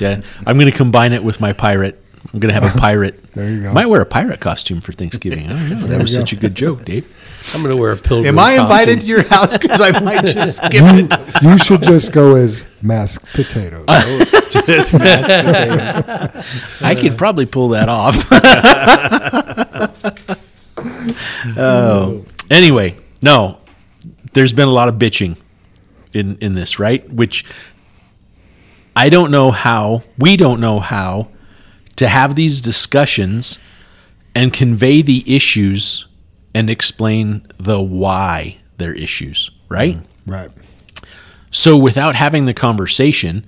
yeah. I'm going to combine it with my pirate. I'm going to have a pirate. There you go. Might wear a pirate costume for Thanksgiving. I don't know. That was go. such a good joke, Dave. I'm going to wear a pilgrim. Am I invited to your house? Because I might just skip you, it. you should just go as masked potatoes. Oh, just mashed potato. I could probably pull that off. oh. Anyway, no. There's been a lot of bitching in in this, right? Which I don't know how, we don't know how to have these discussions and convey the issues and explain the why they're issues, right? Mm, right. So without having the conversation,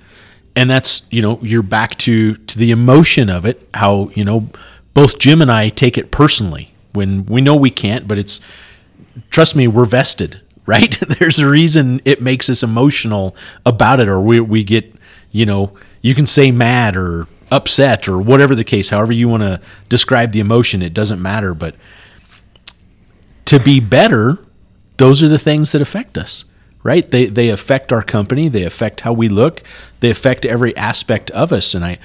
and that's you know you're back to to the emotion of it. How you know both Jim and I take it personally when we know we can't, but it's trust me, we're vested, right? There's a reason it makes us emotional about it, or we we get you know you can say mad or upset or whatever the case, however you want to describe the emotion, it doesn't matter, but to be better, those are the things that affect us, right? They they affect our company, they affect how we look, they affect every aspect of us. And I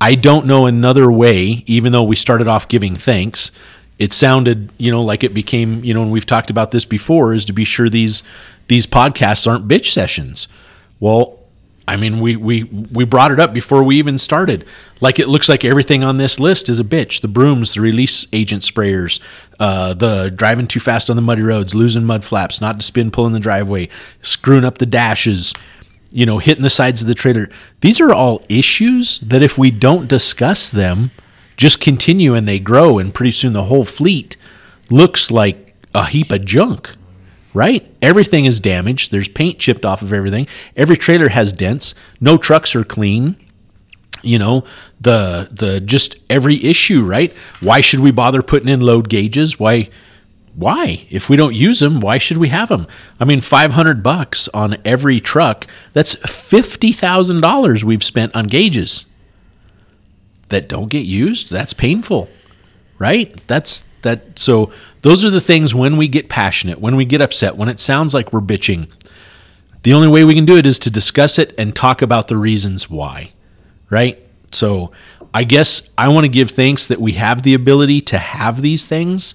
I don't know another way, even though we started off giving thanks. It sounded, you know, like it became, you know, and we've talked about this before, is to be sure these these podcasts aren't bitch sessions. Well, I mean, we, we, we brought it up before we even started. Like, it looks like everything on this list is a bitch. The brooms, the release agent sprayers, uh, the driving too fast on the muddy roads, losing mud flaps, not to spin pulling the driveway, screwing up the dashes, you know, hitting the sides of the trailer. These are all issues that if we don't discuss them, just continue and they grow, and pretty soon the whole fleet looks like a heap of junk right? Everything is damaged. There's paint chipped off of everything. Every trailer has dents. No trucks are clean. You know, the the just every issue, right? Why should we bother putting in load gauges? Why why? If we don't use them, why should we have them? I mean, 500 bucks on every truck, that's $50,000 we've spent on gauges that don't get used. That's painful right that's that so those are the things when we get passionate when we get upset when it sounds like we're bitching the only way we can do it is to discuss it and talk about the reasons why right so i guess i want to give thanks that we have the ability to have these things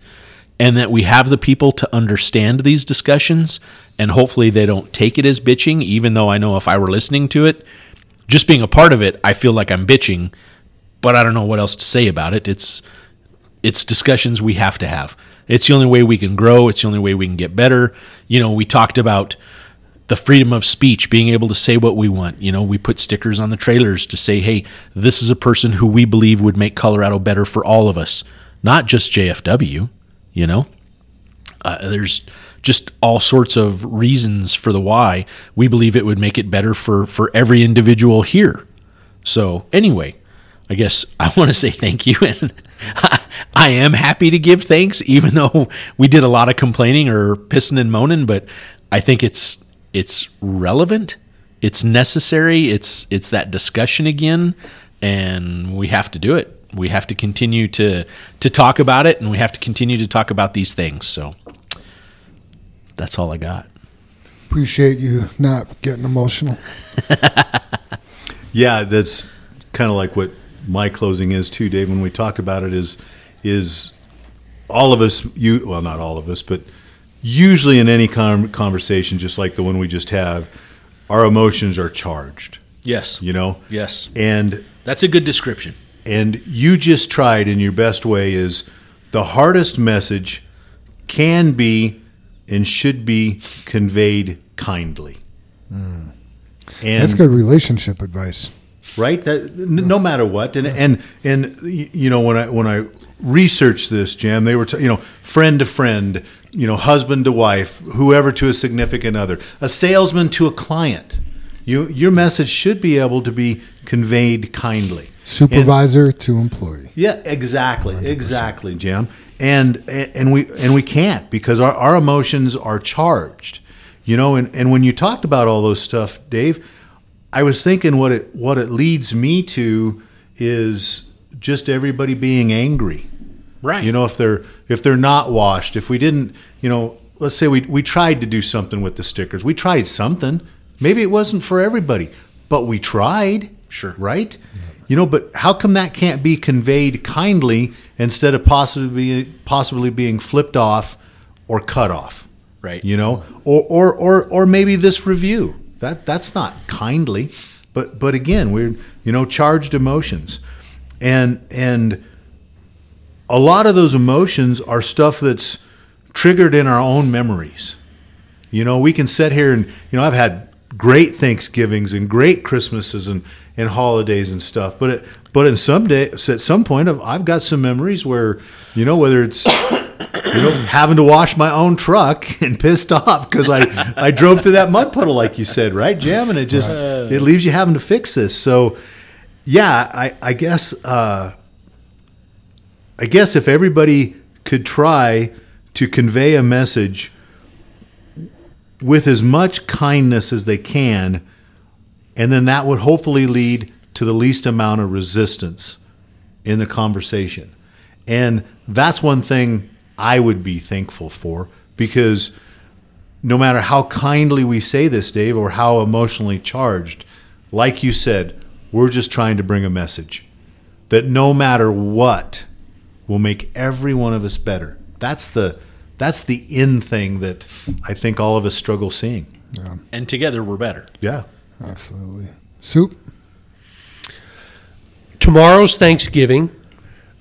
and that we have the people to understand these discussions and hopefully they don't take it as bitching even though I know if I were listening to it just being a part of it I feel like I'm bitching but I don't know what else to say about it it's it's discussions we have to have it's the only way we can grow it's the only way we can get better you know we talked about the freedom of speech, being able to say what we want. You know, we put stickers on the trailers to say, hey, this is a person who we believe would make Colorado better for all of us, not just JFW, you know? Uh, there's just all sorts of reasons for the why we believe it would make it better for, for every individual here. So, anyway, I guess I want to say thank you. And I am happy to give thanks, even though we did a lot of complaining or pissing and moaning, but I think it's it's relevant, it's necessary, it's it's that discussion again, and we have to do it. We have to continue to to talk about it, and we have to continue to talk about these things. So that's all I got. Appreciate you not getting emotional. yeah, that's kind of like what my closing is too, Dave. When we talked about it, is is all of us you well not all of us, but usually in any conversation, just like the one we just have, our emotions are charged. Yes. You know? Yes. And that's a good description. And you just tried in your best way is the hardest message can be and should be conveyed kindly. Mm. And that's good relationship advice. Right? That no matter what. And and and you know when I when I researched this, Jim, they were t- you know friend to friend, you know, husband to wife, whoever to a significant other, a salesman to a client. You, your message should be able to be conveyed kindly. Supervisor and, to employee. Yeah, exactly, 100%. exactly, Jim. And, and we and we can't because our, our emotions are charged, you know. And, and when you talked about all those stuff, Dave, I was thinking what it what it leads me to is just everybody being angry Right. You know, if they're if they're not washed, if we didn't, you know, let's say we we tried to do something with the stickers. We tried something. Maybe it wasn't for everybody, but we tried. Sure. Right? You know, but how come that can't be conveyed kindly instead of possibly possibly being flipped off or cut off? Right. You know, or or or or maybe this review. That that's not kindly. But but again, we're you know charged emotions, and and a lot of those emotions are stuff that's triggered in our own memories. You know, we can sit here and, you know, I've had great Thanksgivings and great Christmases and, and holidays and stuff, but it, but in some day, at some point, of I've got some memories where, you know, whether it's you know, having to wash my own truck and pissed off because I, I drove through that mud puddle, like you said, right, Jim? And it just it leaves you having to fix this. So, yeah, I, I guess uh, I guess if everybody could try to convey a message with as much kindness as they can, and then that would hopefully lead to the least amount of resistance in the conversation. And that's one thing I would be thankful for because no matter how kindly we say this, Dave, or how emotionally charged, like you said, we're just trying to bring a message that no matter what, will make every one of us better. That's the that's the in thing that I think all of us struggle seeing. Yeah. And together we're better. Yeah. Absolutely. Soup. Tomorrow's Thanksgiving.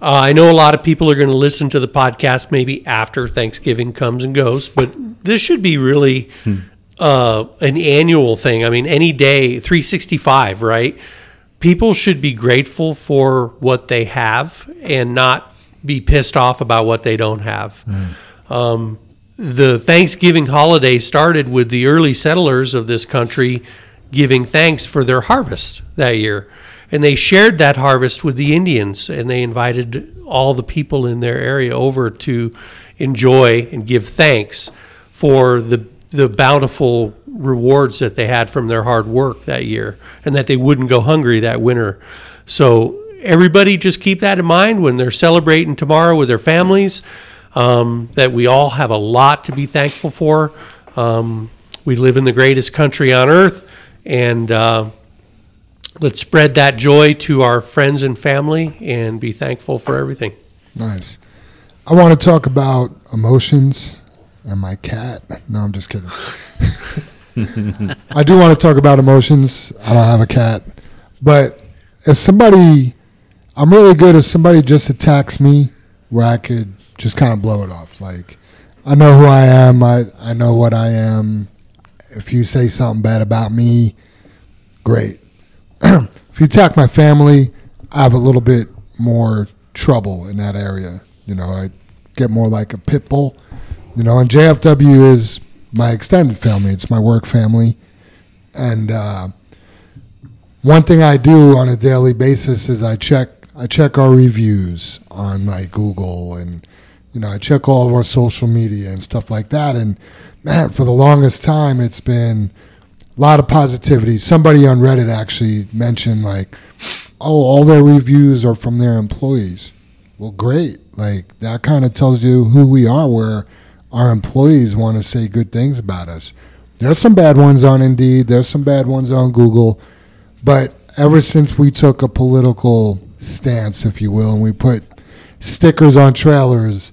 Uh, I know a lot of people are going to listen to the podcast maybe after Thanksgiving comes and goes, but this should be really hmm. uh, an annual thing. I mean, any day, 365, right? People should be grateful for what they have and not be pissed off about what they don't have. Mm. Um, the Thanksgiving holiday started with the early settlers of this country giving thanks for their harvest that year. And they shared that harvest with the Indians, and they invited all the people in their area over to enjoy and give thanks for the the bountiful rewards that they had from their hard work that year, and that they wouldn't go hungry that winter. So everybody just keep that in mind when they're celebrating tomorrow with their families. Um, that we all have a lot to be thankful for. Um, we live in the greatest country on earth, and uh, let's spread that joy to our friends and family and be thankful for everything. Nice. I want to talk about emotions and my cat. No, I'm just kidding. I do want to talk about emotions. I don't have a cat, but if somebody, I'm really good if somebody just attacks me, where I could just kind of blow it off. Like, I know who I am. I I know what I am. If you say something bad about me, great. if you attack my family, I have a little bit more trouble in that area. You know, I get more like a pit bull. You know, and JFW is my extended family. It's my work family, and uh, one thing I do on a daily basis is I check I check our reviews on like Google and you know I check all of our social media and stuff like that. And man, for the longest time, it's been lot of positivity. Somebody on Reddit actually mentioned like, oh, all their reviews are from their employees. Well, great. Like that kind of tells you who we are. Where our employees want to say good things about us. There's some bad ones on Indeed. There's some bad ones on Google. But ever since we took a political stance, if you will, and we put stickers on trailers,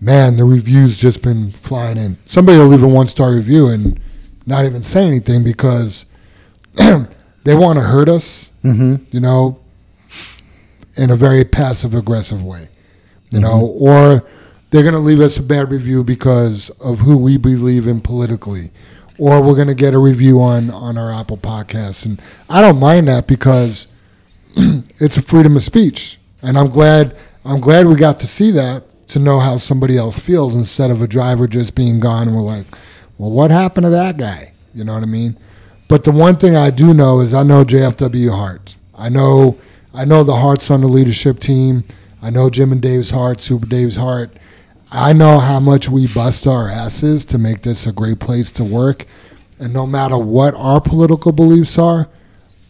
man, the reviews just been flying in. Somebody will leave a one star review and not even say anything because they want to hurt us, Mm-hmm. you know, in a very passive aggressive way, you know, or they're going to leave us a bad review because of who we believe in politically, or we're going to get a review on on our Apple podcast, and I don't mind that because it's a freedom of speech, and I'm glad I'm glad we got to see that to know how somebody else feels instead of a driver just being gone and we're like, well, what happened to that guy? You know what I mean? But the one thing I do know is I know JFW heart. I know I know the hearts on the leadership team. I know Jim and Dave's heart, Super Dave's heart. I know how much we bust our asses to make this a great place to work. And no matter what our political beliefs are,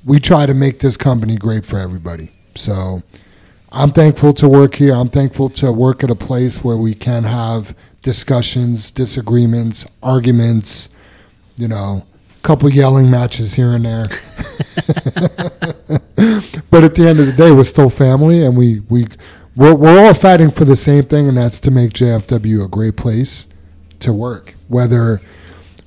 we try to make this company great for everybody. So I'm thankful to work here. I'm thankful to work at a place where we can have discussions, disagreements, arguments, you know, a couple yelling matches here and there. but at the end of the day, we're still family, and we we we're, we're all fighting for the same thing, and that's to make JFW a great place to work. Whether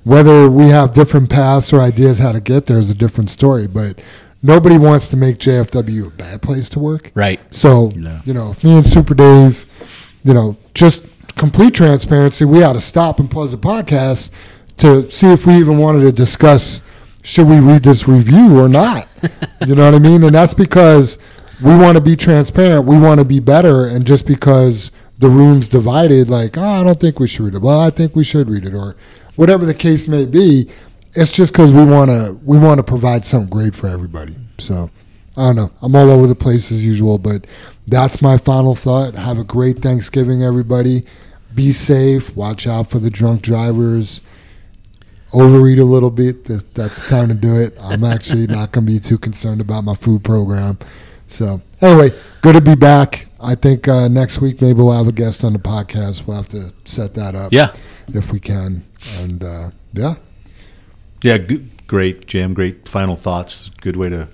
whether we have different paths or ideas how to get there is a different story, but nobody wants to make JFW a bad place to work. Right. So, No. you know, if me and Super Dave, you know, just complete transparency, we ought to stop and pause the podcast to see if we even wanted to discuss should we read this review or not. you know what I mean? And that's because we want to be transparent. We want to be better. And just because the room's divided, like, oh, I don't think we should read it. Well, I think we should read it, or whatever the case may be. It's just because we want to we want to provide something great for everybody. So I don't know. I'm all over the place as usual, but that's my final thought. Have a great Thanksgiving, everybody. Be safe. Watch out for the drunk drivers. Overeat a little bit. Th- That's the time to do it. I'm actually not going to be too concerned about my food program. So, anyway, good to be back. I think uh, next week maybe we'll have a guest on the podcast. We'll have to set that up Yeah. if we can. And uh, yeah, Yeah, good, great, Jam. Great final thoughts. Good way to,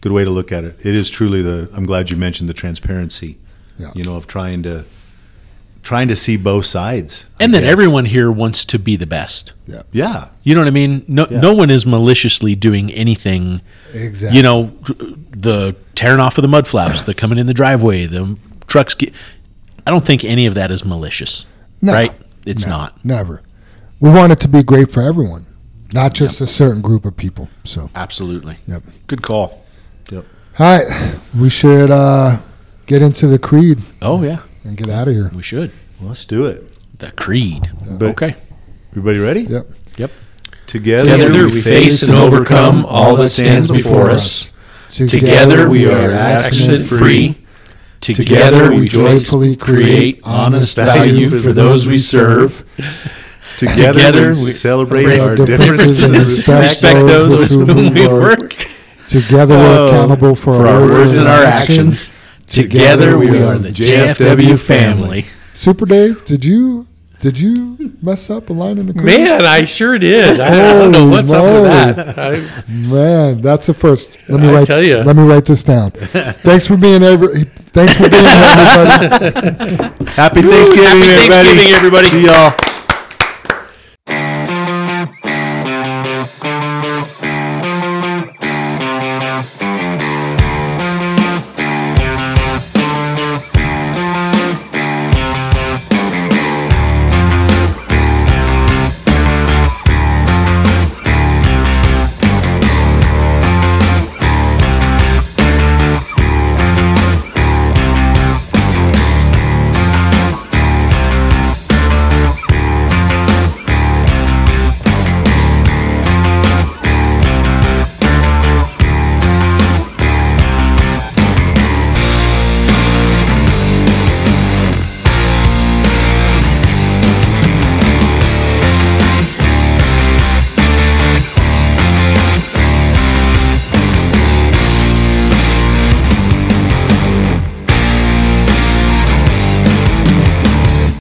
good way to look at it. It is truly the. I'm glad you mentioned the transparency. Yeah. You know, of trying to, trying to see both sides. I And then guess. everyone here wants to be the best. yeah, Yeah. You know what I mean? No, Yeah. no one is maliciously doing anything. exactly. You know, the tearing off of the mud flaps, the coming in the driveway, the trucks. Get, I don't think any of that is malicious. No. right? It's No, not. Never. We want it to be great for everyone, not just a certain group of people. So, Absolutely. yep. Good call. Yep. All right, we should uh, get into the creed Oh yeah, and get out of here. we should. Well, let's do it. The creed. But- okay. Everybody ready? Yep. Yep. Together, Together we face and overcome all that stands before us. Together we are accident free. Together we joyfully create honest value for those we serve. Together, Together we we celebrate our differences and respect Respect those those with with whom whom we we work. work. Together we're Oh, accountable for, For our words and our actions. Together we are the JFW family. Super Dave, did you did Did you mess up a line in the creek? Man, I sure did. I, I don't know Holy what's up moly. with that. I, Man, that's the first. Let me I write. tell ya. Let me write this down. thanks for being every. Thanks for being here, everybody. Happy Thanksgiving, Happy everybody. Thanksgiving, everybody. See y'all.